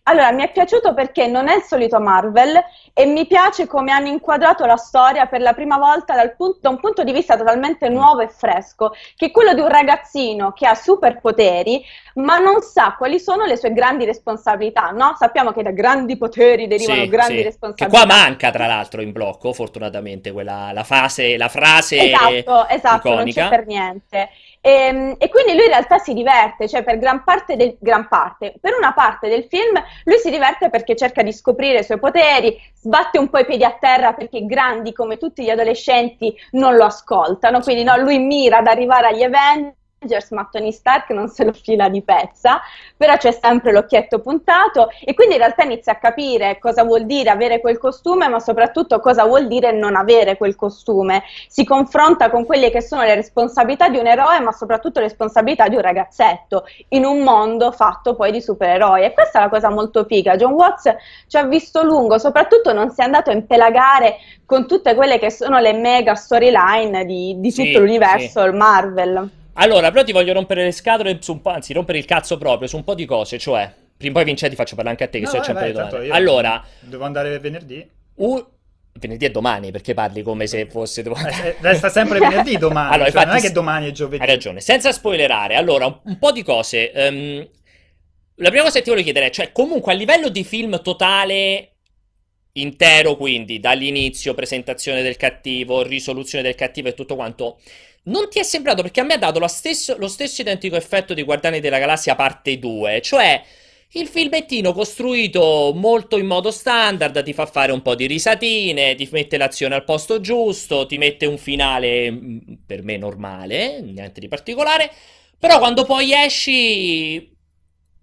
Allora, mi è piaciuto perché non è il solito Marvel e mi piace come hanno inquadrato la storia per la prima volta dal pun- da un punto di vista totalmente nuovo e fresco, che è quello di un ragazzino che ha superpoteri, ma non sa quali sono le sue grandi responsabilità, no? Sappiamo che da grandi poteri derivano Sì, grandi sì. Che responsabilità. qua manca, tra l'altro, in blocco, fortunatamente, quella, la, fase, la frase Esatto, esatto, non iconica. c'è per niente. E, e quindi lui in realtà si diverte, cioè per gran parte, del, gran parte, per una parte del film lui si diverte perché cerca di scoprire i suoi poteri, sbatte un po' i piedi a terra perché grandi, come tutti gli adolescenti, non lo ascoltano, quindi no, lui mira ad arrivare agli Avengers, ma Tony Stark non se lo fila di pezza, però c'è sempre l'occhietto puntato e quindi in realtà inizia a capire cosa vuol dire avere quel costume, ma soprattutto cosa vuol dire non avere quel costume. Si confronta con quelle che sono le responsabilità di un eroe, ma soprattutto le responsabilità di un ragazzetto in un mondo fatto poi di supereroi. E questa è la cosa molto figa. John Watts ci ha visto lungo, soprattutto non si è andato a impelagare con tutte quelle che sono le mega storyline di, di Sì, tutto l'universo, il Marvel. Allora, però ti voglio rompere le scatole su un po', anzi, rompere il cazzo proprio su un po' di cose, cioè, prima poi Vincenzi faccio parlare anche a te, che No, so vai, sempre vai, tanto io Allora, Devo andare venerdì. un... venerdì è domani, perché parli come se fosse domani. Eh, eh, resta sempre venerdì domani. Allora, cioè, non è infatti, che domani è giovedì. Hai ragione. Senza spoilerare, allora, un, un po' di cose. Ehm, la prima cosa che ti voglio chiedere è, cioè, comunque a livello di film totale, intero, quindi dall'inizio, presentazione del cattivo, risoluzione del cattivo e tutto quanto, non ti è sembrato perché a me ha dato lo stesso, lo stesso identico effetto di Guardiani della Galassia parte 2, cioè il filmettino costruito molto in modo standard ti fa fare un po' di risatine, ti mette l'azione al posto giusto, ti mette un finale mm, per me normale, niente di particolare, però quando poi esci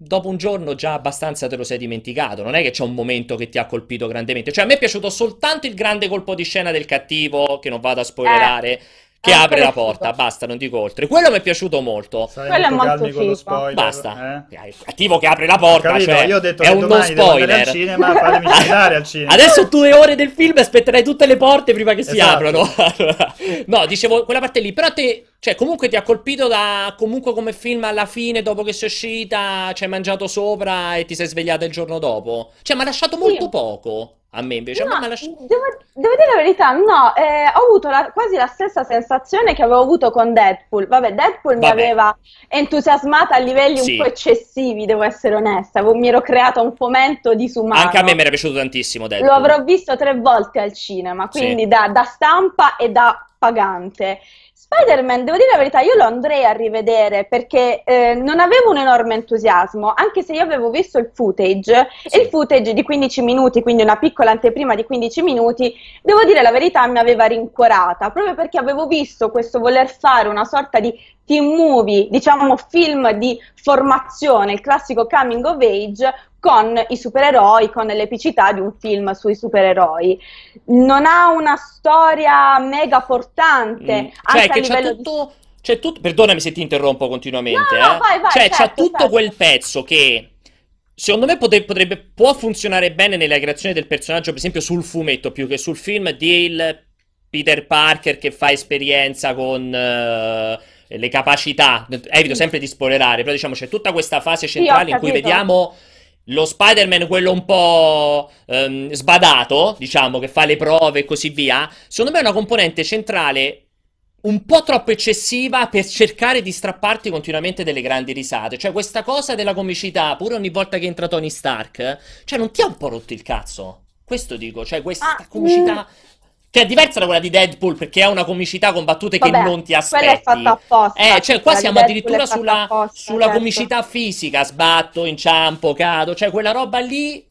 dopo un giorno già abbastanza te lo sei dimenticato. Non è che c'è un momento che ti ha colpito grandemente. Cioè, a me è piaciuto soltanto il grande colpo di scena del cattivo, che non vado a spoilerare. Eh. Che Ah, apre la porta, basta, non dico oltre. Quello mi è piaciuto molto. Stai Quello è molto molto calmi con lo figo. spoiler. Basta. eh? Il cattivo che apre la porta, Capito? cioè, Io ho detto è che un non andare al spoiler. cinema, fatemi andare al cinema. Adesso due ore del film aspetterai tutte le porte prima che si Esatto. aprano. Allora, no, dicevo quella parte lì, però te, cioè, comunque ti ha colpito da comunque come film alla fine, dopo che sei uscita, ci hai mangiato sopra e ti sei svegliata il giorno dopo. Cioè, mi ha lasciato molto poco. A me invece, a me No, lasciato- devo, devo dire la verità, no, eh, ho avuto la- quasi la stessa sensazione che avevo avuto con Deadpool. Vabbè, Deadpool mi Vabbè. aveva entusiasmata a livelli Sì. un po' eccessivi, devo essere onesta. Mi ero creata un fomento disumano. Anche a me mi era piaciuto tantissimo Lo Deadpool. avrò visto tre volte al cinema, quindi Sì. da, da stampa e da pagante. Spider-Man, devo dire la verità, io lo andrei a rivedere perché eh, non avevo un enorme entusiasmo, anche se io avevo visto il footage, Sì. e il footage di 15 minuti, quindi una piccola anteprima di 15 minuti, devo dire la verità, mi aveva rincuorata, proprio perché avevo visto questo voler fare una sorta di team movie, diciamo film di formazione, il classico coming of age, con i supereroi, con l'epicità di un film sui supereroi. Non ha una storia mega portante, Mm, anche Cioè, a che c'è livello di... tutto. C'è tutto. Perdonami se ti interrompo continuamente. No, no, eh. vai, vai, cioè, certo, tutto certo. quel pezzo che. Secondo me potre- potrebbe, può funzionare bene nella creazione del personaggio, per esempio sul fumetto più che sul film di il Peter Parker che fa esperienza con eh, le capacità. Evito sempre di spoilerare, però diciamo c'è tutta questa fase centrale in cui vediamo lo Spider-Man, quello un po' ehm, sbadato, diciamo, che fa le prove e così via. Secondo me è una componente centrale un po' troppo eccessiva per cercare di strapparti continuamente delle grandi risate. Cioè, questa cosa della comicità, pure ogni volta che entra Tony Stark, cioè, non ti ha un po' rotto il cazzo? Questo dico, cioè, questa Ah, comicità. Che è diversa da quella di Deadpool perché ha una comicità con battute che Vabbè, non ti quella è aspetti. fatta apposta. Eh, cioè, qua di siamo addirittura sulla, apposta, sulla certo. comicità fisica, sbatto, inciampo, cado, cioè quella roba lì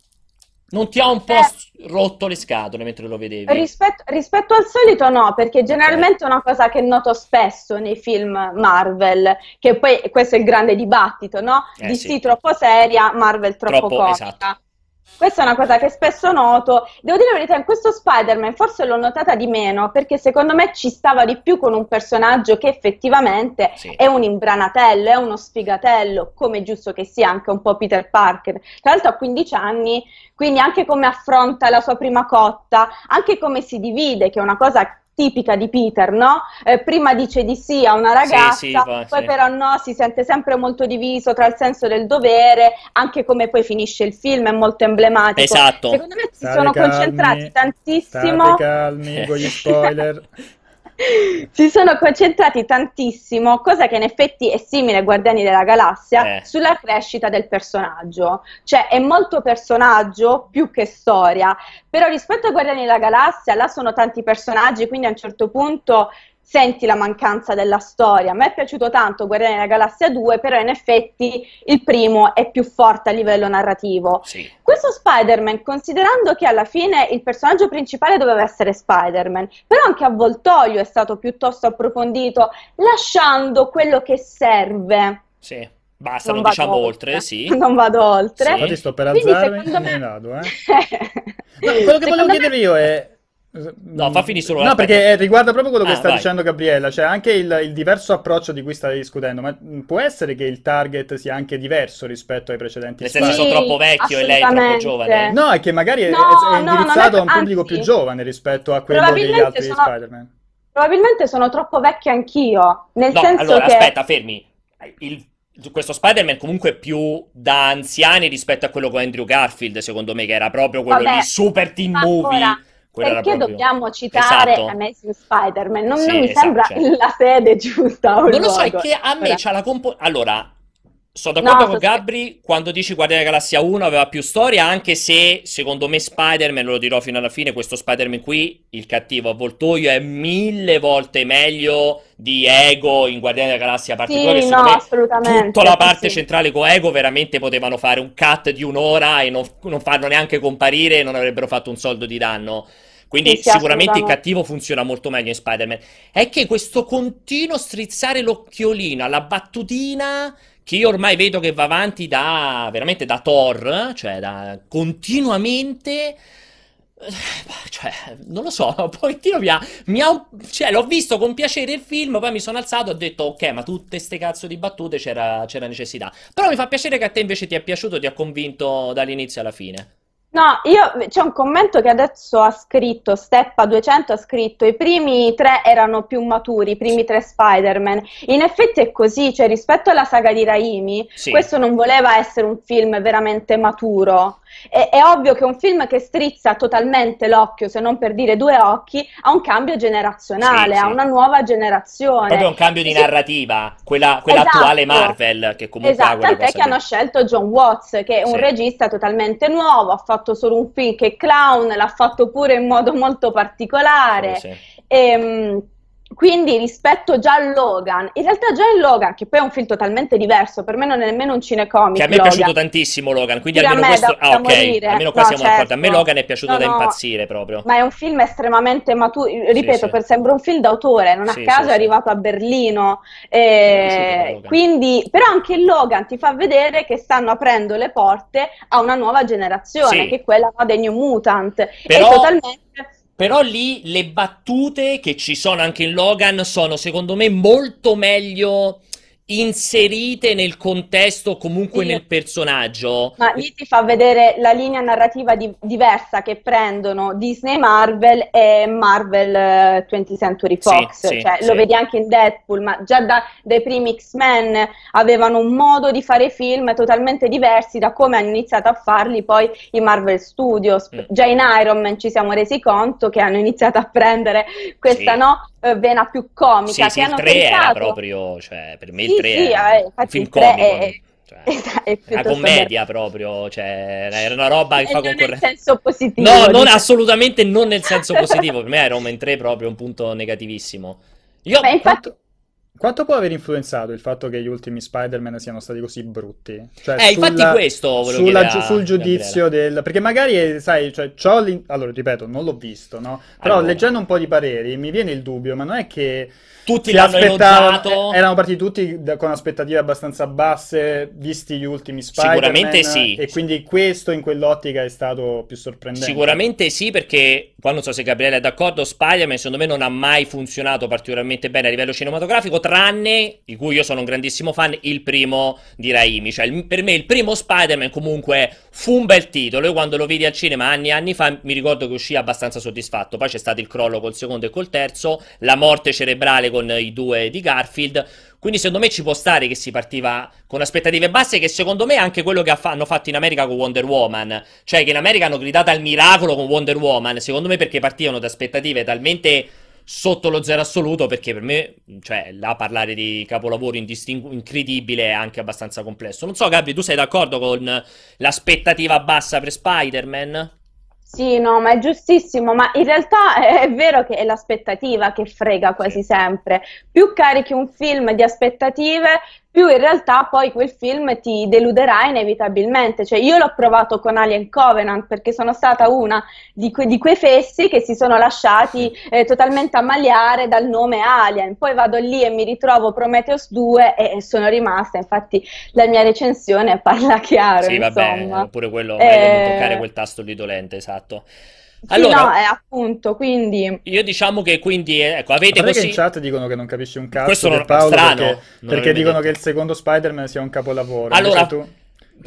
non ti ha un po' Eh. rotto le scatole mentre lo vedevi. Rispetto, rispetto al solito no, perché generalmente è una cosa che noto spesso nei film Marvel, che poi questo è il grande dibattito, no? Eh, DC sì. troppo seria, Marvel troppo, Troppo, comica. esatto. Questa è una cosa che spesso noto. Devo dire la verità, in questo Spider-Man forse l'ho notata di meno, perché secondo me ci stava di più con un personaggio che effettivamente Sì. è un imbranatello, è uno sfigatello, come è giusto che sia anche un po' Peter Parker. Tra l'altro ha 15 anni, quindi anche come affronta la sua prima cotta, anche come si divide, che è una cosa tipica di Peter, no? Eh, prima dice di sì a una ragazza, Sì, sì, poi- sì. però no, si sente sempre molto diviso tra il senso del dovere, anche come poi finisce il film è molto emblematico. Esatto. Secondo me si State sono calmi, concentrati tantissimo. State calmi con gli spoiler. Si sono concentrati tantissimo, cosa che in effetti è simile a Guardiani della Galassia, Eh. sulla crescita del personaggio. Cioè è molto personaggio più che storia, però rispetto a Guardiani della Galassia, là sono tanti personaggi, quindi a un certo punto senti la mancanza della storia. A me è piaciuto tanto Guardiani della Galassia 2, però in effetti il primo è più forte a livello narrativo. Sì. Questo Spider-Man, considerando che alla fine il personaggio principale doveva essere Spider-Man, però anche Avvoltoio è stato piuttosto approfondito, lasciando quello che serve. Sì. Basta, non, vado diciamo oltre, sì. Non vado oltre. Sì. Infatti sto per Quindi alzarmi secondo e me me- ne vado, eh. No, quello che volevo Secondo me- chiedere io è... No, fa finire solo No, perché eh, riguarda proprio quello che Ah, sta vai. dicendo Gabriella, cioè anche il, il diverso approccio di cui stai discutendo, ma mh, può essere che il target sia anche diverso rispetto ai precedenti Nel senso Spider- sono Sì, troppo vecchio e lei è troppo giovane. No, è che magari è, No, è- è no, indirizzato non è- a un pubblico anzi, più giovane rispetto a quello degli altri sono- Spider-Man. Probabilmente sono troppo vecchia anch'io, nel No, senso allora, che... aspetta, fermi. Il- questo Spider-Man comunque è più da anziani rispetto a quello con Andrew Garfield, secondo me, che era proprio quello Vabbè, lì super teen movie. ora, Perché proprio- dobbiamo citare Esatto. Amazing Spider-Man? Non, Sì, non mi esatto, sembra certo. la sede giusta. Non lo so, è che a me c'ha la compo... Allora, Sono d'accordo No, con Gabri quando dici Guardiani della Galassia 1 aveva più storia, anche se secondo me Spider-Man, lo dirò fino alla fine, questo Spider-Man qui, il cattivo avvoltoio, è mille volte meglio di Ego in Guardiani della Galassia parte Sì, 2, che no, me tutta la parte sì. centrale con Ego veramente potevano fare un cut di un'ora e non, non farlo neanche comparire e non avrebbero fatto un soldo di danno. Quindi Sì, sì, sicuramente il cattivo funziona molto meglio in Spider-Man. È che questo continuo strizzare l'occhiolino alla battutina che io ormai vedo che va avanti da veramente da Thor, cioè da continuamente. Cioè, non lo so, pochettino mi ha, mi ha cioè, l'ho visto con piacere il film, poi mi sono alzato e ho detto, ok, ma tutte ste cazzo di battute c'era, c'era necessità. Però mi fa piacere che a te invece ti è piaciuto, ti ha convinto dall'inizio alla fine. No, io c'è un commento che adesso ha scritto, Steppa200 ha scritto, i primi tre erano più maturi, i primi tre Spider-Man. In effetti è così, cioè rispetto alla saga di Raimi, Sì. questo non voleva essere un film veramente maturo. È, è ovvio che un film che strizza totalmente l'occhio, se non per dire due occhi, ha un cambio generazionale, Sì, ha sì. una nuova generazione. Proprio un cambio di narrativa, quella, quella Esatto. attuale Marvel, che comunque ha Esatto, quella tant'è che hanno scelto John Watts, che è un Sì. regista totalmente nuovo, ha fatto solo un film che è clown, l'ha fatto pure in modo molto particolare. Sì. Ehm, quindi rispetto già a Logan, in realtà già in Logan, che poi è un film totalmente diverso, per me non è nemmeno un cinecomic Che a me è Logan. piaciuto tantissimo Logan, quindi a almeno me questo... da- Ah, da ok, morire. almeno qua No, siamo d'accordo. A me certo. Logan è piaciuto No, da no. impazzire proprio. Ma è un film estremamente maturo, ripeto, sì. per- sembra un film d'autore, non a Sì, caso sì, è sì. arrivato a Berlino, eh, quindi, però anche Logan ti fa vedere che stanno aprendo le porte a una nuova generazione, Sì. che è quella dei New Mutant, Però- e totalmente... Però lì le battute che ci sono anche in Logan sono secondo me molto meglio inserite nel contesto, comunque Sì. nel personaggio. Ma lì ti fa vedere la linea narrativa di- diversa che prendono Disney Marvel e Marvel eh, 20th Century Sì, Fox, sì, cioè sì. lo vedi anche in Deadpool, ma già da- dai primi X-Men avevano un modo di fare film totalmente diversi da come hanno iniziato a farli poi i Marvel Studios. Mm. Già in Iron Man ci siamo resi conto che hanno iniziato a prendere questa no, eh, vena più comica Sì, che sì, il hanno 3 era pensato- proprio, cioè, per me il Sì, 3 sì, era eh, un film il 3 comico. è- cioè, Esatto, è una commedia proprio, cioè, era una roba che E fa non nel concorrenza. senso positivo. No, non, assolutamente non nel senso positivo. Per me Iron Man 3 è proprio un punto negativissimo. Io, Ma infatti, Quanto, quanto può aver influenzato il fatto che gli ultimi Spider-Man siano stati così brutti? Cioè, Eh, infatti sulla- questo volevo sulla giu- sul giudizio del... Perché magari, sai, cioè, allora, ripeto, non l'ho visto, no? Però Allora. leggendo un po' di pareri mi viene il dubbio, ma non è che... tutti l'hanno elogiato. eh, erano partiti tutti da- con aspettative abbastanza basse, visti gli ultimi Spider-Man. Sicuramente sì. E quindi questo in quell'ottica è stato più sorprendente. Sicuramente sì, perché qua non so se Gabriele è d'accordo, Spider-Man secondo me non ha mai funzionato particolarmente bene a livello cinematografico, tranne, di cui io sono un grandissimo fan, il primo di Raimi. Cioè, il- per me il primo Spider-Man comunque fu un bel titolo. Io quando lo vidi al cinema anni e anni fa mi ricordo che uscì abbastanza soddisfatto. Poi c'è stato il crollo col secondo e col terzo, la morte cerebrale con i due di Garfield. Quindi secondo me ci può stare che si partiva con aspettative basse, che secondo me è anche quello che hanno fatto in America con Wonder Woman. Cioè che in America hanno gridato al miracolo con Wonder Woman, secondo me perché partivano da aspettative talmente sotto lo zero assoluto, perché per me, cioè, là parlare di capolavoro indistingu- incredibile è anche abbastanza complesso. Non so, Gabri, tu sei d'accordo con l'aspettativa bassa per Spider-Man? Sì, no, ma è giustissimo, ma in realtà è, è vero che è l'aspettativa che frega quasi sempre. Più carichi un film di aspettative, più in realtà poi quel film ti deluderà inevitabilmente. Cioè, io l'ho provato con Alien Covenant perché sono stata una di, que- di quei fessi che si sono lasciati eh, totalmente ammaliare dal nome Alien. Poi vado lì e mi ritrovo Prometheus 2 e, e sono rimasta. Infatti, la mia recensione parla chiaro, Sì, vabbè, insomma. pure quello, meglio non Eh, toccare quel tasto lì dolente, esatto. Sì, Allora, no, è appunto, quindi... io diciamo che quindi, eh, ecco, avete così... in chat dicono che non capisci un cazzo Questo non- Paolo strano, perché, non perché dicono detto. che il secondo Spider-Man sia un capolavoro. Allora- tu...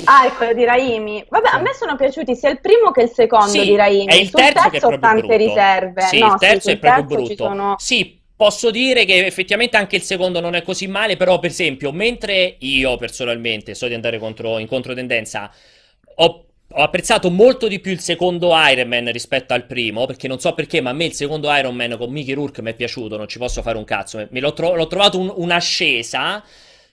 Ah, è quello di Raimi. Vabbè, a me sono piaciuti sia il primo che il secondo Sì, di Raimi. è il Sul terzo che è ho proprio tante brutto. riserve. Sì, No, il terzo sul è proprio terzo brutto. sono- Sì, posso dire che effettivamente anche il secondo non è così male, però per esempio, mentre io personalmente so di andare contro, in controtendenza, ho, ho apprezzato molto di più il secondo Iron Man rispetto al primo, perché non so perché, ma a me il secondo Iron Man con Mickey Rourke mi è piaciuto, non ci posso fare un cazzo, me l'ho, tro- l'ho trovato un- un'ascesa.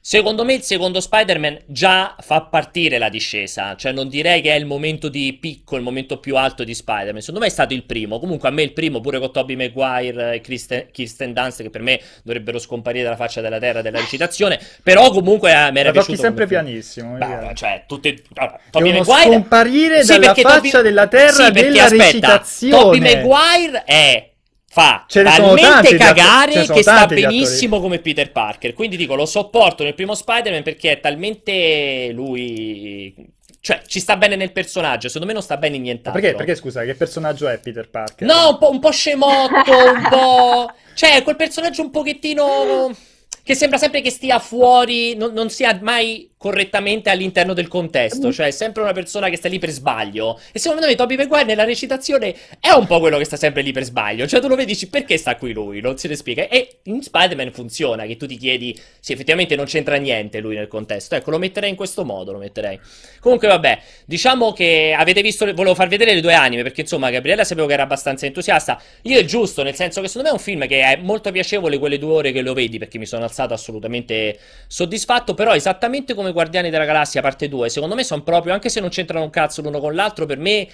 Secondo me il secondo Spider-Man già fa partire la discesa, cioè non direi che è il momento di picco, il momento più alto di Spider-Man, secondo me è stato il primo, comunque a me il primo pure con Tobey Maguire e Kristen, Kirsten Dunst che per me dovrebbero scomparire dalla faccia della terra della recitazione, però comunque eh, mi era piaciuto sempre pianissimo. Michele. cioè, tutte, allora, Tobey Maguire scomparire Sì, dalla faccia Tobey- della terra sì, della aspetta, recitazione. Tobey Maguire è fa Ce talmente tanti cagare che sta benissimo come Peter Parker. Quindi dico, lo sopporto nel primo Spider-Man perché è talmente lui. Cioè, ci sta bene nel personaggio. Secondo me non sta bene in nient'altro. Perché, perché, scusa, che personaggio è Peter Parker? No, un po', un po' scemotto, un po'. Cioè, quel personaggio un pochettino. Che sembra sempre che stia fuori, non, non sia mai correttamente all'interno del contesto. Cioè, è sempre una persona che sta lì per sbaglio. E secondo me Toby Maguire nella recitazione è un po' quello che sta sempre lì per sbaglio. Cioè, tu lo vedi, dici perché sta qui lui? Non si ne spiega. E in Spider-Man funziona, che tu ti chiedi se effettivamente non c'entra niente lui nel contesto. Ecco, lo metterei in questo modo, lo metterei. Comunque, vabbè, diciamo che avete visto, volevo far vedere le due anime, perché insomma, Gabriella sapevo che era abbastanza entusiasta. Io è giusto, nel senso che secondo me è un film che è molto piacevole quelle due ore che lo vedi, perché mi sono alzato assolutamente soddisfatto, però esattamente come Guardiani della Galassia parte 2, secondo me sono proprio, anche se non c'entrano un cazzo l'uno con l'altro, per me...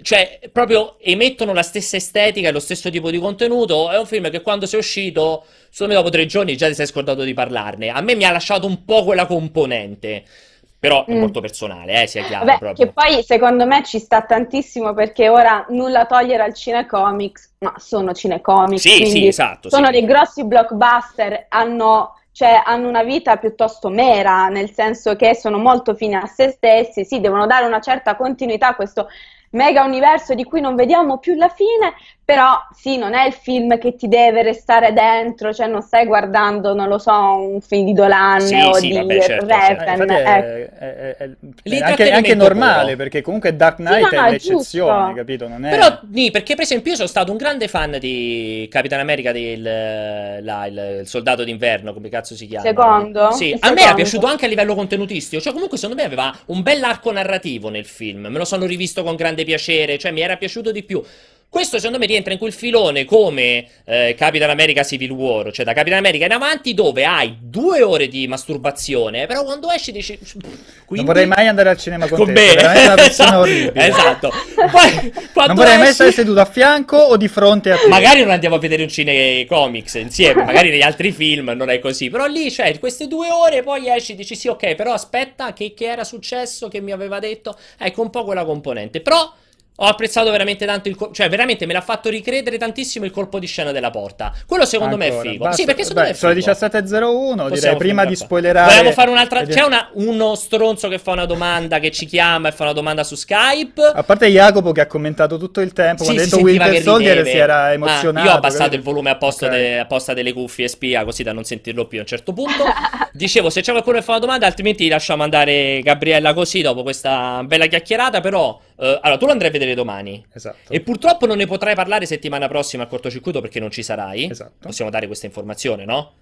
Cioè, proprio emettono la stessa estetica e lo stesso tipo di contenuto. È un film che quando sei uscito, secondo me dopo tre giorni già ti sei scordato di parlarne. A me mi ha lasciato un po' quella componente. Però è Mm. molto personale, eh, sia chiaro Vabbè, proprio. che poi secondo me ci sta tantissimo perché ora nulla togliere al cinecomics, ma sono cinecomics, Sì, sì, esatto. sono sì. dei grossi blockbuster, hanno, cioè, hanno una vita piuttosto mera, nel senso che sono molto fini a se stessi, sì, devono dare una certa continuità a questo mega universo di cui non vediamo più la fine, però sì, non è il film che ti deve restare dentro, cioè non stai guardando, non lo so, un film di Dolan Sì, o sì, di vabbè, certo, infatti è, ecco. è- è- è- è anche, anche normale, puro. perché comunque Dark Knight no, è è l'eccezione, giusto. capito? Non è... Però, nì, perché per esempio io sono stato un grande fan di Capitan America del là, il, il soldato d'inverno, come cazzo si chiama? Secondo? Sì, a me era secondo. piaciuto anche a livello contenutistico, cioè comunque secondo me aveva un bell'arco narrativo nel film, me lo sono rivisto con grande piacere, cioè mi era piaciuto di più. Questo secondo me rientra in quel filone come eh, Capitan America Civil War, cioè da Capitan America in avanti dove hai due ore di masturbazione, però quando esci dici... Non Quindi... vorrei mai andare al cinema con, Con te, me. una persona Esatto. orribile. Esatto. Poi, Non vorrei mai esci- stare seduto a fianco o di fronte a te. Magari non andiamo a vedere un cinecomics insieme, magari negli altri film non è così, però lì c'è queste due ore, poi esci e dici sì, ok, però aspetta, che, che era successo, che mi aveva detto, ecco un po' quella componente, però ho apprezzato veramente tanto il colpo, cioè veramente me l'ha fatto ricredere tantissimo il colpo di scena della porta, quello secondo me è Ancora. figo, Basta- sì perché secondo beh, me è sono figo. 17.01, direi prima di spoilerare. Vogliamo fare un'altra. C'è una- uno stronzo che fa una domanda, che ci chiama e fa una domanda su Skype. A parte Jacopo che ha commentato tutto il tempo, Sì, quando ha detto Winter Soldier si era Ah, emozionato. io ho abbassato capito? il volume apposta, Ok. de- apposta delle cuffie spia così da non sentirlo più a un certo punto. Dicevo, se c'è qualcuno che fa una domanda, altrimenti lasciamo andare Gabriella così dopo questa bella chiacchierata. Però, eh, allora, tu lo andrai a vedere domani. Esatto. E purtroppo non ne potrai parlare settimana prossima al cortocircuito perché non ci sarai. Esatto. Possiamo dare questa informazione, no?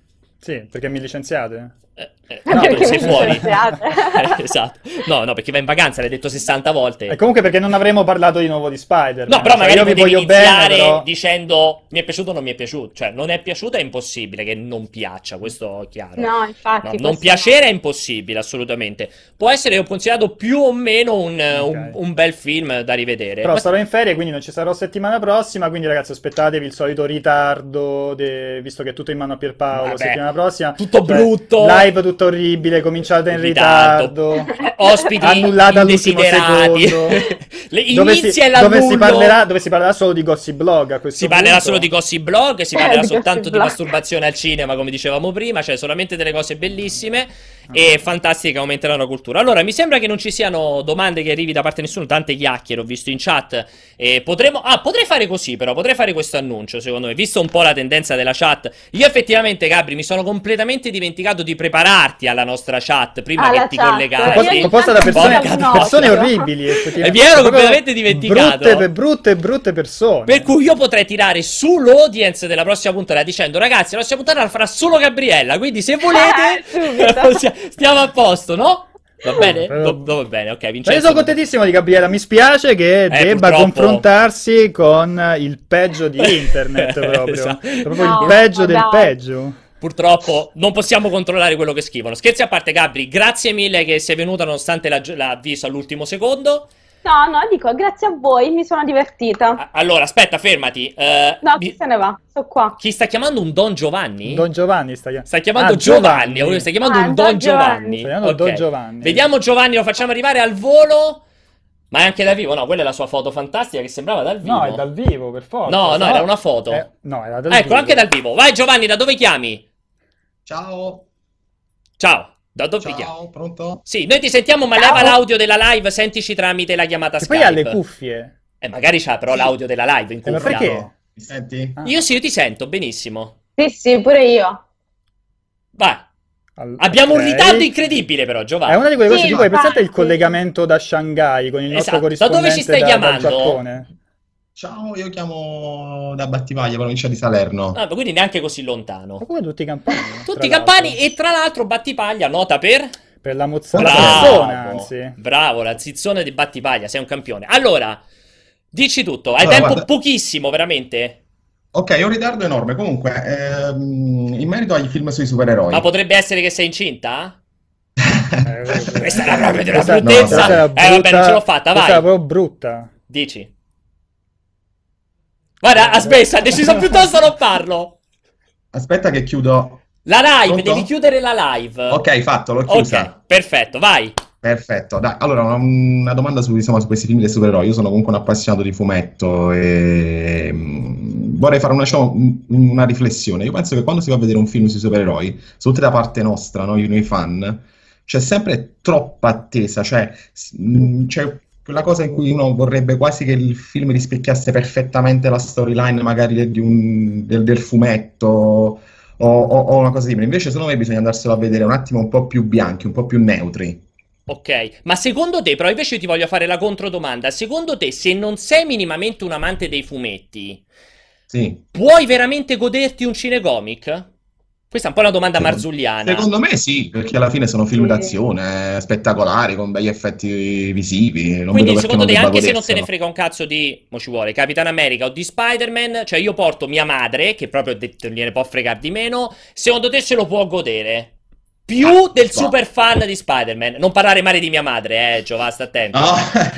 Sì, perché mi licenziate? Eh, eh, No, no, perché sei mi fuori. licenziate. Eh, esatto. No, no, perché va in vacanza, l'hai detto 60 volte. E comunque perché non avremo parlato di nuovo di Spider-Man. No, però Cioè, magari io vi voglio bene, però... dicendo mi è piaciuto o non mi è piaciuto. Cioè, non è piaciuto è impossibile che non piaccia, questo è chiaro. No, infatti. No, non piacere è impossibile, assolutamente. Può essere ho considerato più o meno un, un- un bel film da rivedere. Però Ma- sarò in ferie, quindi non ci sarò settimana prossima. Quindi, ragazzi, aspettatevi il solito ritardo. de- Visto che è tutto in mano a Pierpaolo. Vabbè, settimana prossima, tutto Cioè, brutto. Live tutto orribile. Cominciate in Ritardo. ritardo. Ospiti annullata all'ultimo secondo. Le dove, si, dove, si parlerà, dove si parlerà solo di Gossip Blog. A questo Si parlerà punto. solo di Gossip Blog, si Eh, parlerà di soltanto di Blog. masturbazione al cinema, come dicevamo prima, cioè solamente delle cose bellissime e fantastiche che aumenteranno la cultura. Allora, mi sembra che non ci siano domande che arrivi da parte di nessuno, tante chiacchiere ho visto in chat. E potremo Ah, potrei fare così però, potrei fare questo annuncio, secondo me, visto un po' la tendenza della chat. Io effettivamente, Gabri, mi sono completamente dimenticato di prepararti alla nostra chat prima Alla che ti chat. collegassi. Composta, da persone, persone orribili. effettivamente. E mi ero completamente dimenticato. Brutte, brutte, brutte persone. Per cui io potrei tirare sull'audience della prossima puntata dicendo ragazzi, la prossima puntata la farà solo Gabriella, quindi se volete Subito. stiamo a posto, no? Va bene? Però- Va, va bene, ok, Ma io Vincenzo. sono contentissimo di Gabriella, mi spiace che debba Eh, purtroppo. confrontarsi con il peggio di internet proprio. Esatto. Proprio No, il peggio del dai. peggio. purtroppo non possiamo controllare quello che scrivono. Scherzi a parte, Gabri, grazie mille che sei venuta nonostante la- l'avviso all'ultimo secondo. No, no, dico grazie a voi, mi sono divertita. Allora, aspetta, fermati. Eh, No, chi se ne va? Sto qua. chi sta chiamando un Don Giovanni? Don Giovanni sta chiamando. Sta chiamando Ah, Giovanni, lui sta chiamando Ah, un Don Giovanni. Giovanni. Sta chiamando Ok. Don Giovanni. Vediamo Giovanni, lo facciamo arrivare al volo. Ma è anche dal vivo, no? Quella è la sua foto fantastica che sembrava dal vivo. No, è dal vivo, per forza. No, no, era una foto. Eh, no, era dal ecco, vivo. anche dal vivo. Vai Giovanni, da dove chiami? Ciao. Ciao. Da dove Ciao, chiami? pronto? Sì, noi ti sentiamo, ma Ciao. leva l'audio della live, sentici tramite la chiamata Che Skype. poi ha le cuffie. Eh, magari c'ha però l'audio della live in Eh, ma cuffia. perché? Mi senti? Ah. Io sì, io ti sento, benissimo. Sì, sì, pure io. Vai. Al- Abbiamo un ok. ritardo incredibile però, Giovanni. È una di quelle cose Sì, tipo, hai presente il infatti. collegamento da Shanghai con il nostro Esatto, da corrispondente dove ci stai da- dal chiamando? Giappone? Ciao, io chiamo da Battivaglia, provincia di Salerno. Ah, ma quindi neanche così lontano. Ma come tutti i campani? Tutti i campani l'altro. e tra l'altro Battipaglia, nota per... Per la mozzarella Bravo. persona, anzi. Bravo, la zizzone di Battipaglia, sei un campione. Allora, dici tutto, hai Allora, tempo guarda- pochissimo, veramente. Ok, ho un ritardo enorme. Comunque, ehm, in merito agli film sui supereroi. Ma potrebbe essere che sei incinta? Eh, Questa era proprio di una questa- bruttezza. questa era Eh, vabbè, non ce l'ho fatta, Questa era vai. proprio brutta. Dici. Guarda, aspetta, ha deciso piuttosto non farlo. Aspetta che chiudo. La live, Pronto? devi chiudere la live. Ok, fatto, l'ho Ok, chiusa. perfetto, vai. Perfetto, dai, allora una, domanda su, insomma, su questi film dei supereroi. Io sono comunque un appassionato di fumetto e mm, vorrei fare una, diciamo, un- una riflessione. Io penso che quando si va a vedere un film sui supereroi, soprattutto da parte nostra, noi, noi fan, c'è sempre troppa attesa, cioè mm, c'è quella cosa in cui uno vorrebbe quasi che il film rispecchiasse perfettamente la storyline magari un- del, del fumetto o, o- o una cosa simile. Invece secondo me bisogna andarselo a vedere un attimo un po' più bianchi, un po' più neutri. Ok, ma secondo te, però invece ti voglio fare la controdomanda. Secondo te, se non sei minimamente un amante dei fumetti, Sì. puoi veramente goderti un cinecomic? Questa è un po' una domanda Secondo- marzulliana. Secondo me sì, perché alla fine sono film d'azione, spettacolari, con begli effetti visivi. Non Quindi secondo te, anche se non te ne frega un cazzo di, mo ci vuole, Capitan America o di Spider-Man, cioè io porto mia madre, che proprio detto gliene può fregare di meno, secondo te se lo può godere? Più del no. super fan di Spider-Man. Non parlare male di mia madre, eh, Giova, sta attento. No,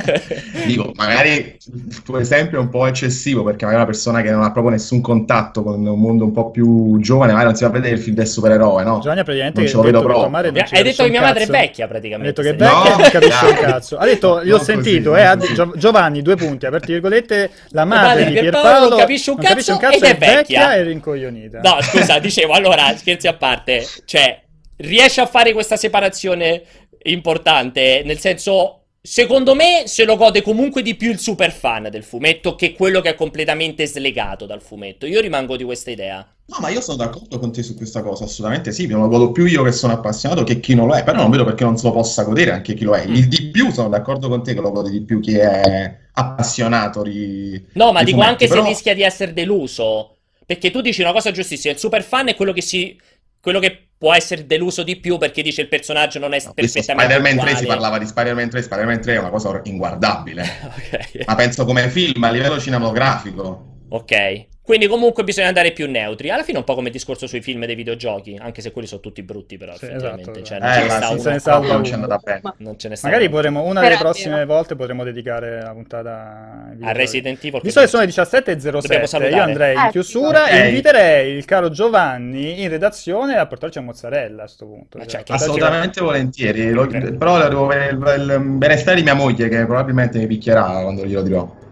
dico, magari il tuo esempio è un po' eccessivo perché magari una persona che non ha proprio nessun contatto con un mondo un po' più giovane, magari non si va a vedere il film del supereroe, no? Giovanni ha praticamente Non ce lo vedo proprio. madre non Hai detto che mia madre è cazzo. vecchia, Ha praticamente. detto che è vecchia No, e non capisce un cazzo. Ha detto, gli ho sentito, così, eh, ha-. Gio- Giovanni, due punti, aperti virgolette, la madre di Pierpaolo non capisce un non capisce un cazzo cazzo, ed è è vecchia. vecchia e rincoglionita. No, scusa, dicevo, allora, scherzi a parte, cioè, riesci a fare questa separazione importante, nel senso, secondo me se lo gode comunque di più il super fan del fumetto che quello che è completamente slegato dal fumetto. Io rimango di questa idea. No, ma io sono d'accordo con te su questa cosa, assolutamente sì, me lo godo più io che sono appassionato che chi non lo è, però non vedo perché non se lo possa godere anche chi lo è. Il di più sono d'accordo con te che lo gode di più chi è appassionato di No, ma di dico fumetti, anche se però- rischia di essere deluso. Perché tu dici una cosa giustissima, il super fan è quello che si... quello che può essere deluso di più perché dice il personaggio non è No, perfettamente Spider-Man 3 si parlava di Spider-Man 3, Spider-Man 3 è una cosa inguardabile, Ok. ma penso come film a livello cinematografico. Ok. Quindi comunque bisogna andare più neutri. Alla fine è un po' come il discorso sui film dei videogiochi, anche se quelli sono tutti brutti però, Sì, effettivamente. esatto, Cioè, esatto. non ce Eh, ne ma sta uno. se ne non è uno. andata bene. Non ce ne sta Magari potremo, una Però delle prossime vero. volte potremo dedicare la puntata A. Resident Evil. Visto che sono le Dobbiamo 17.07, salutare. io andrei in Eh, chiusura ok. e inviterei il caro Giovanni in redazione a portarci a mozzarella a sto punto. Ma Cioè, portarci- Assolutamente volentieri, Lo- però devo avere il, il benestare di mia moglie che probabilmente mi picchierà quando glielo dirò.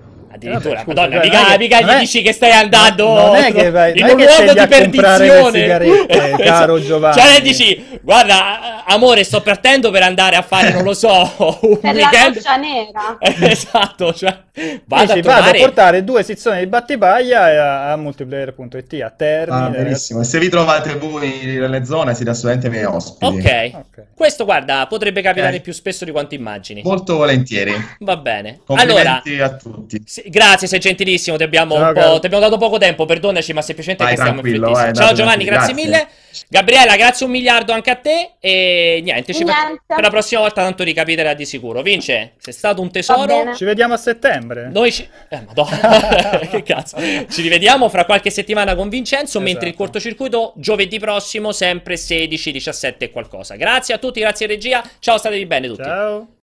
Addirittura, Eh, vabbè, scusa, madonna, dai, mica, non è che- mica non gli è- dici che stai andando non è che vai- in un che luogo di perdizione. sigarette, caro Giovanni. Cioè, dici, guarda, amore, sto partendo per andare a fare, non lo so, un Per la weekend. roccia nera. esatto, cioè, vado a Dici, vado a trovare... portare due sezioni di battipaglia a, a multiplayer.it a Ah, termine. benissimo. E se vi trovate voi nelle zone siete assolutamente miei ospiti. Ok, Ok. questo, guarda, potrebbe capitare Ok. più spesso di quanto immagini. Molto volentieri. Va bene. Allora, Complimenti a tutti. sì, grazie, sei gentilissimo, ti abbiamo, Ciao, un po'- caro. ti abbiamo dato poco tempo, perdonaci, ma semplicemente Vai, che siamo in frettissima. vai, Ciao Giovanni, grazie, grazie. mille. Gabriela, grazie un miliardo anche a te. E niente, ci Niente. per la prossima volta tanto ricapiterà di sicuro. Vince, sei stato un tesoro. Ci vediamo a settembre. Noi ci... Eh, madonna, che cazzo. Ci rivediamo fra qualche settimana con Vincenzo, mentre il Esatto. cortocircuito giovedì prossimo, sempre 16, 17 e qualcosa. Grazie a tutti, grazie regia. Ciao, statevi bene tutti. Ciao.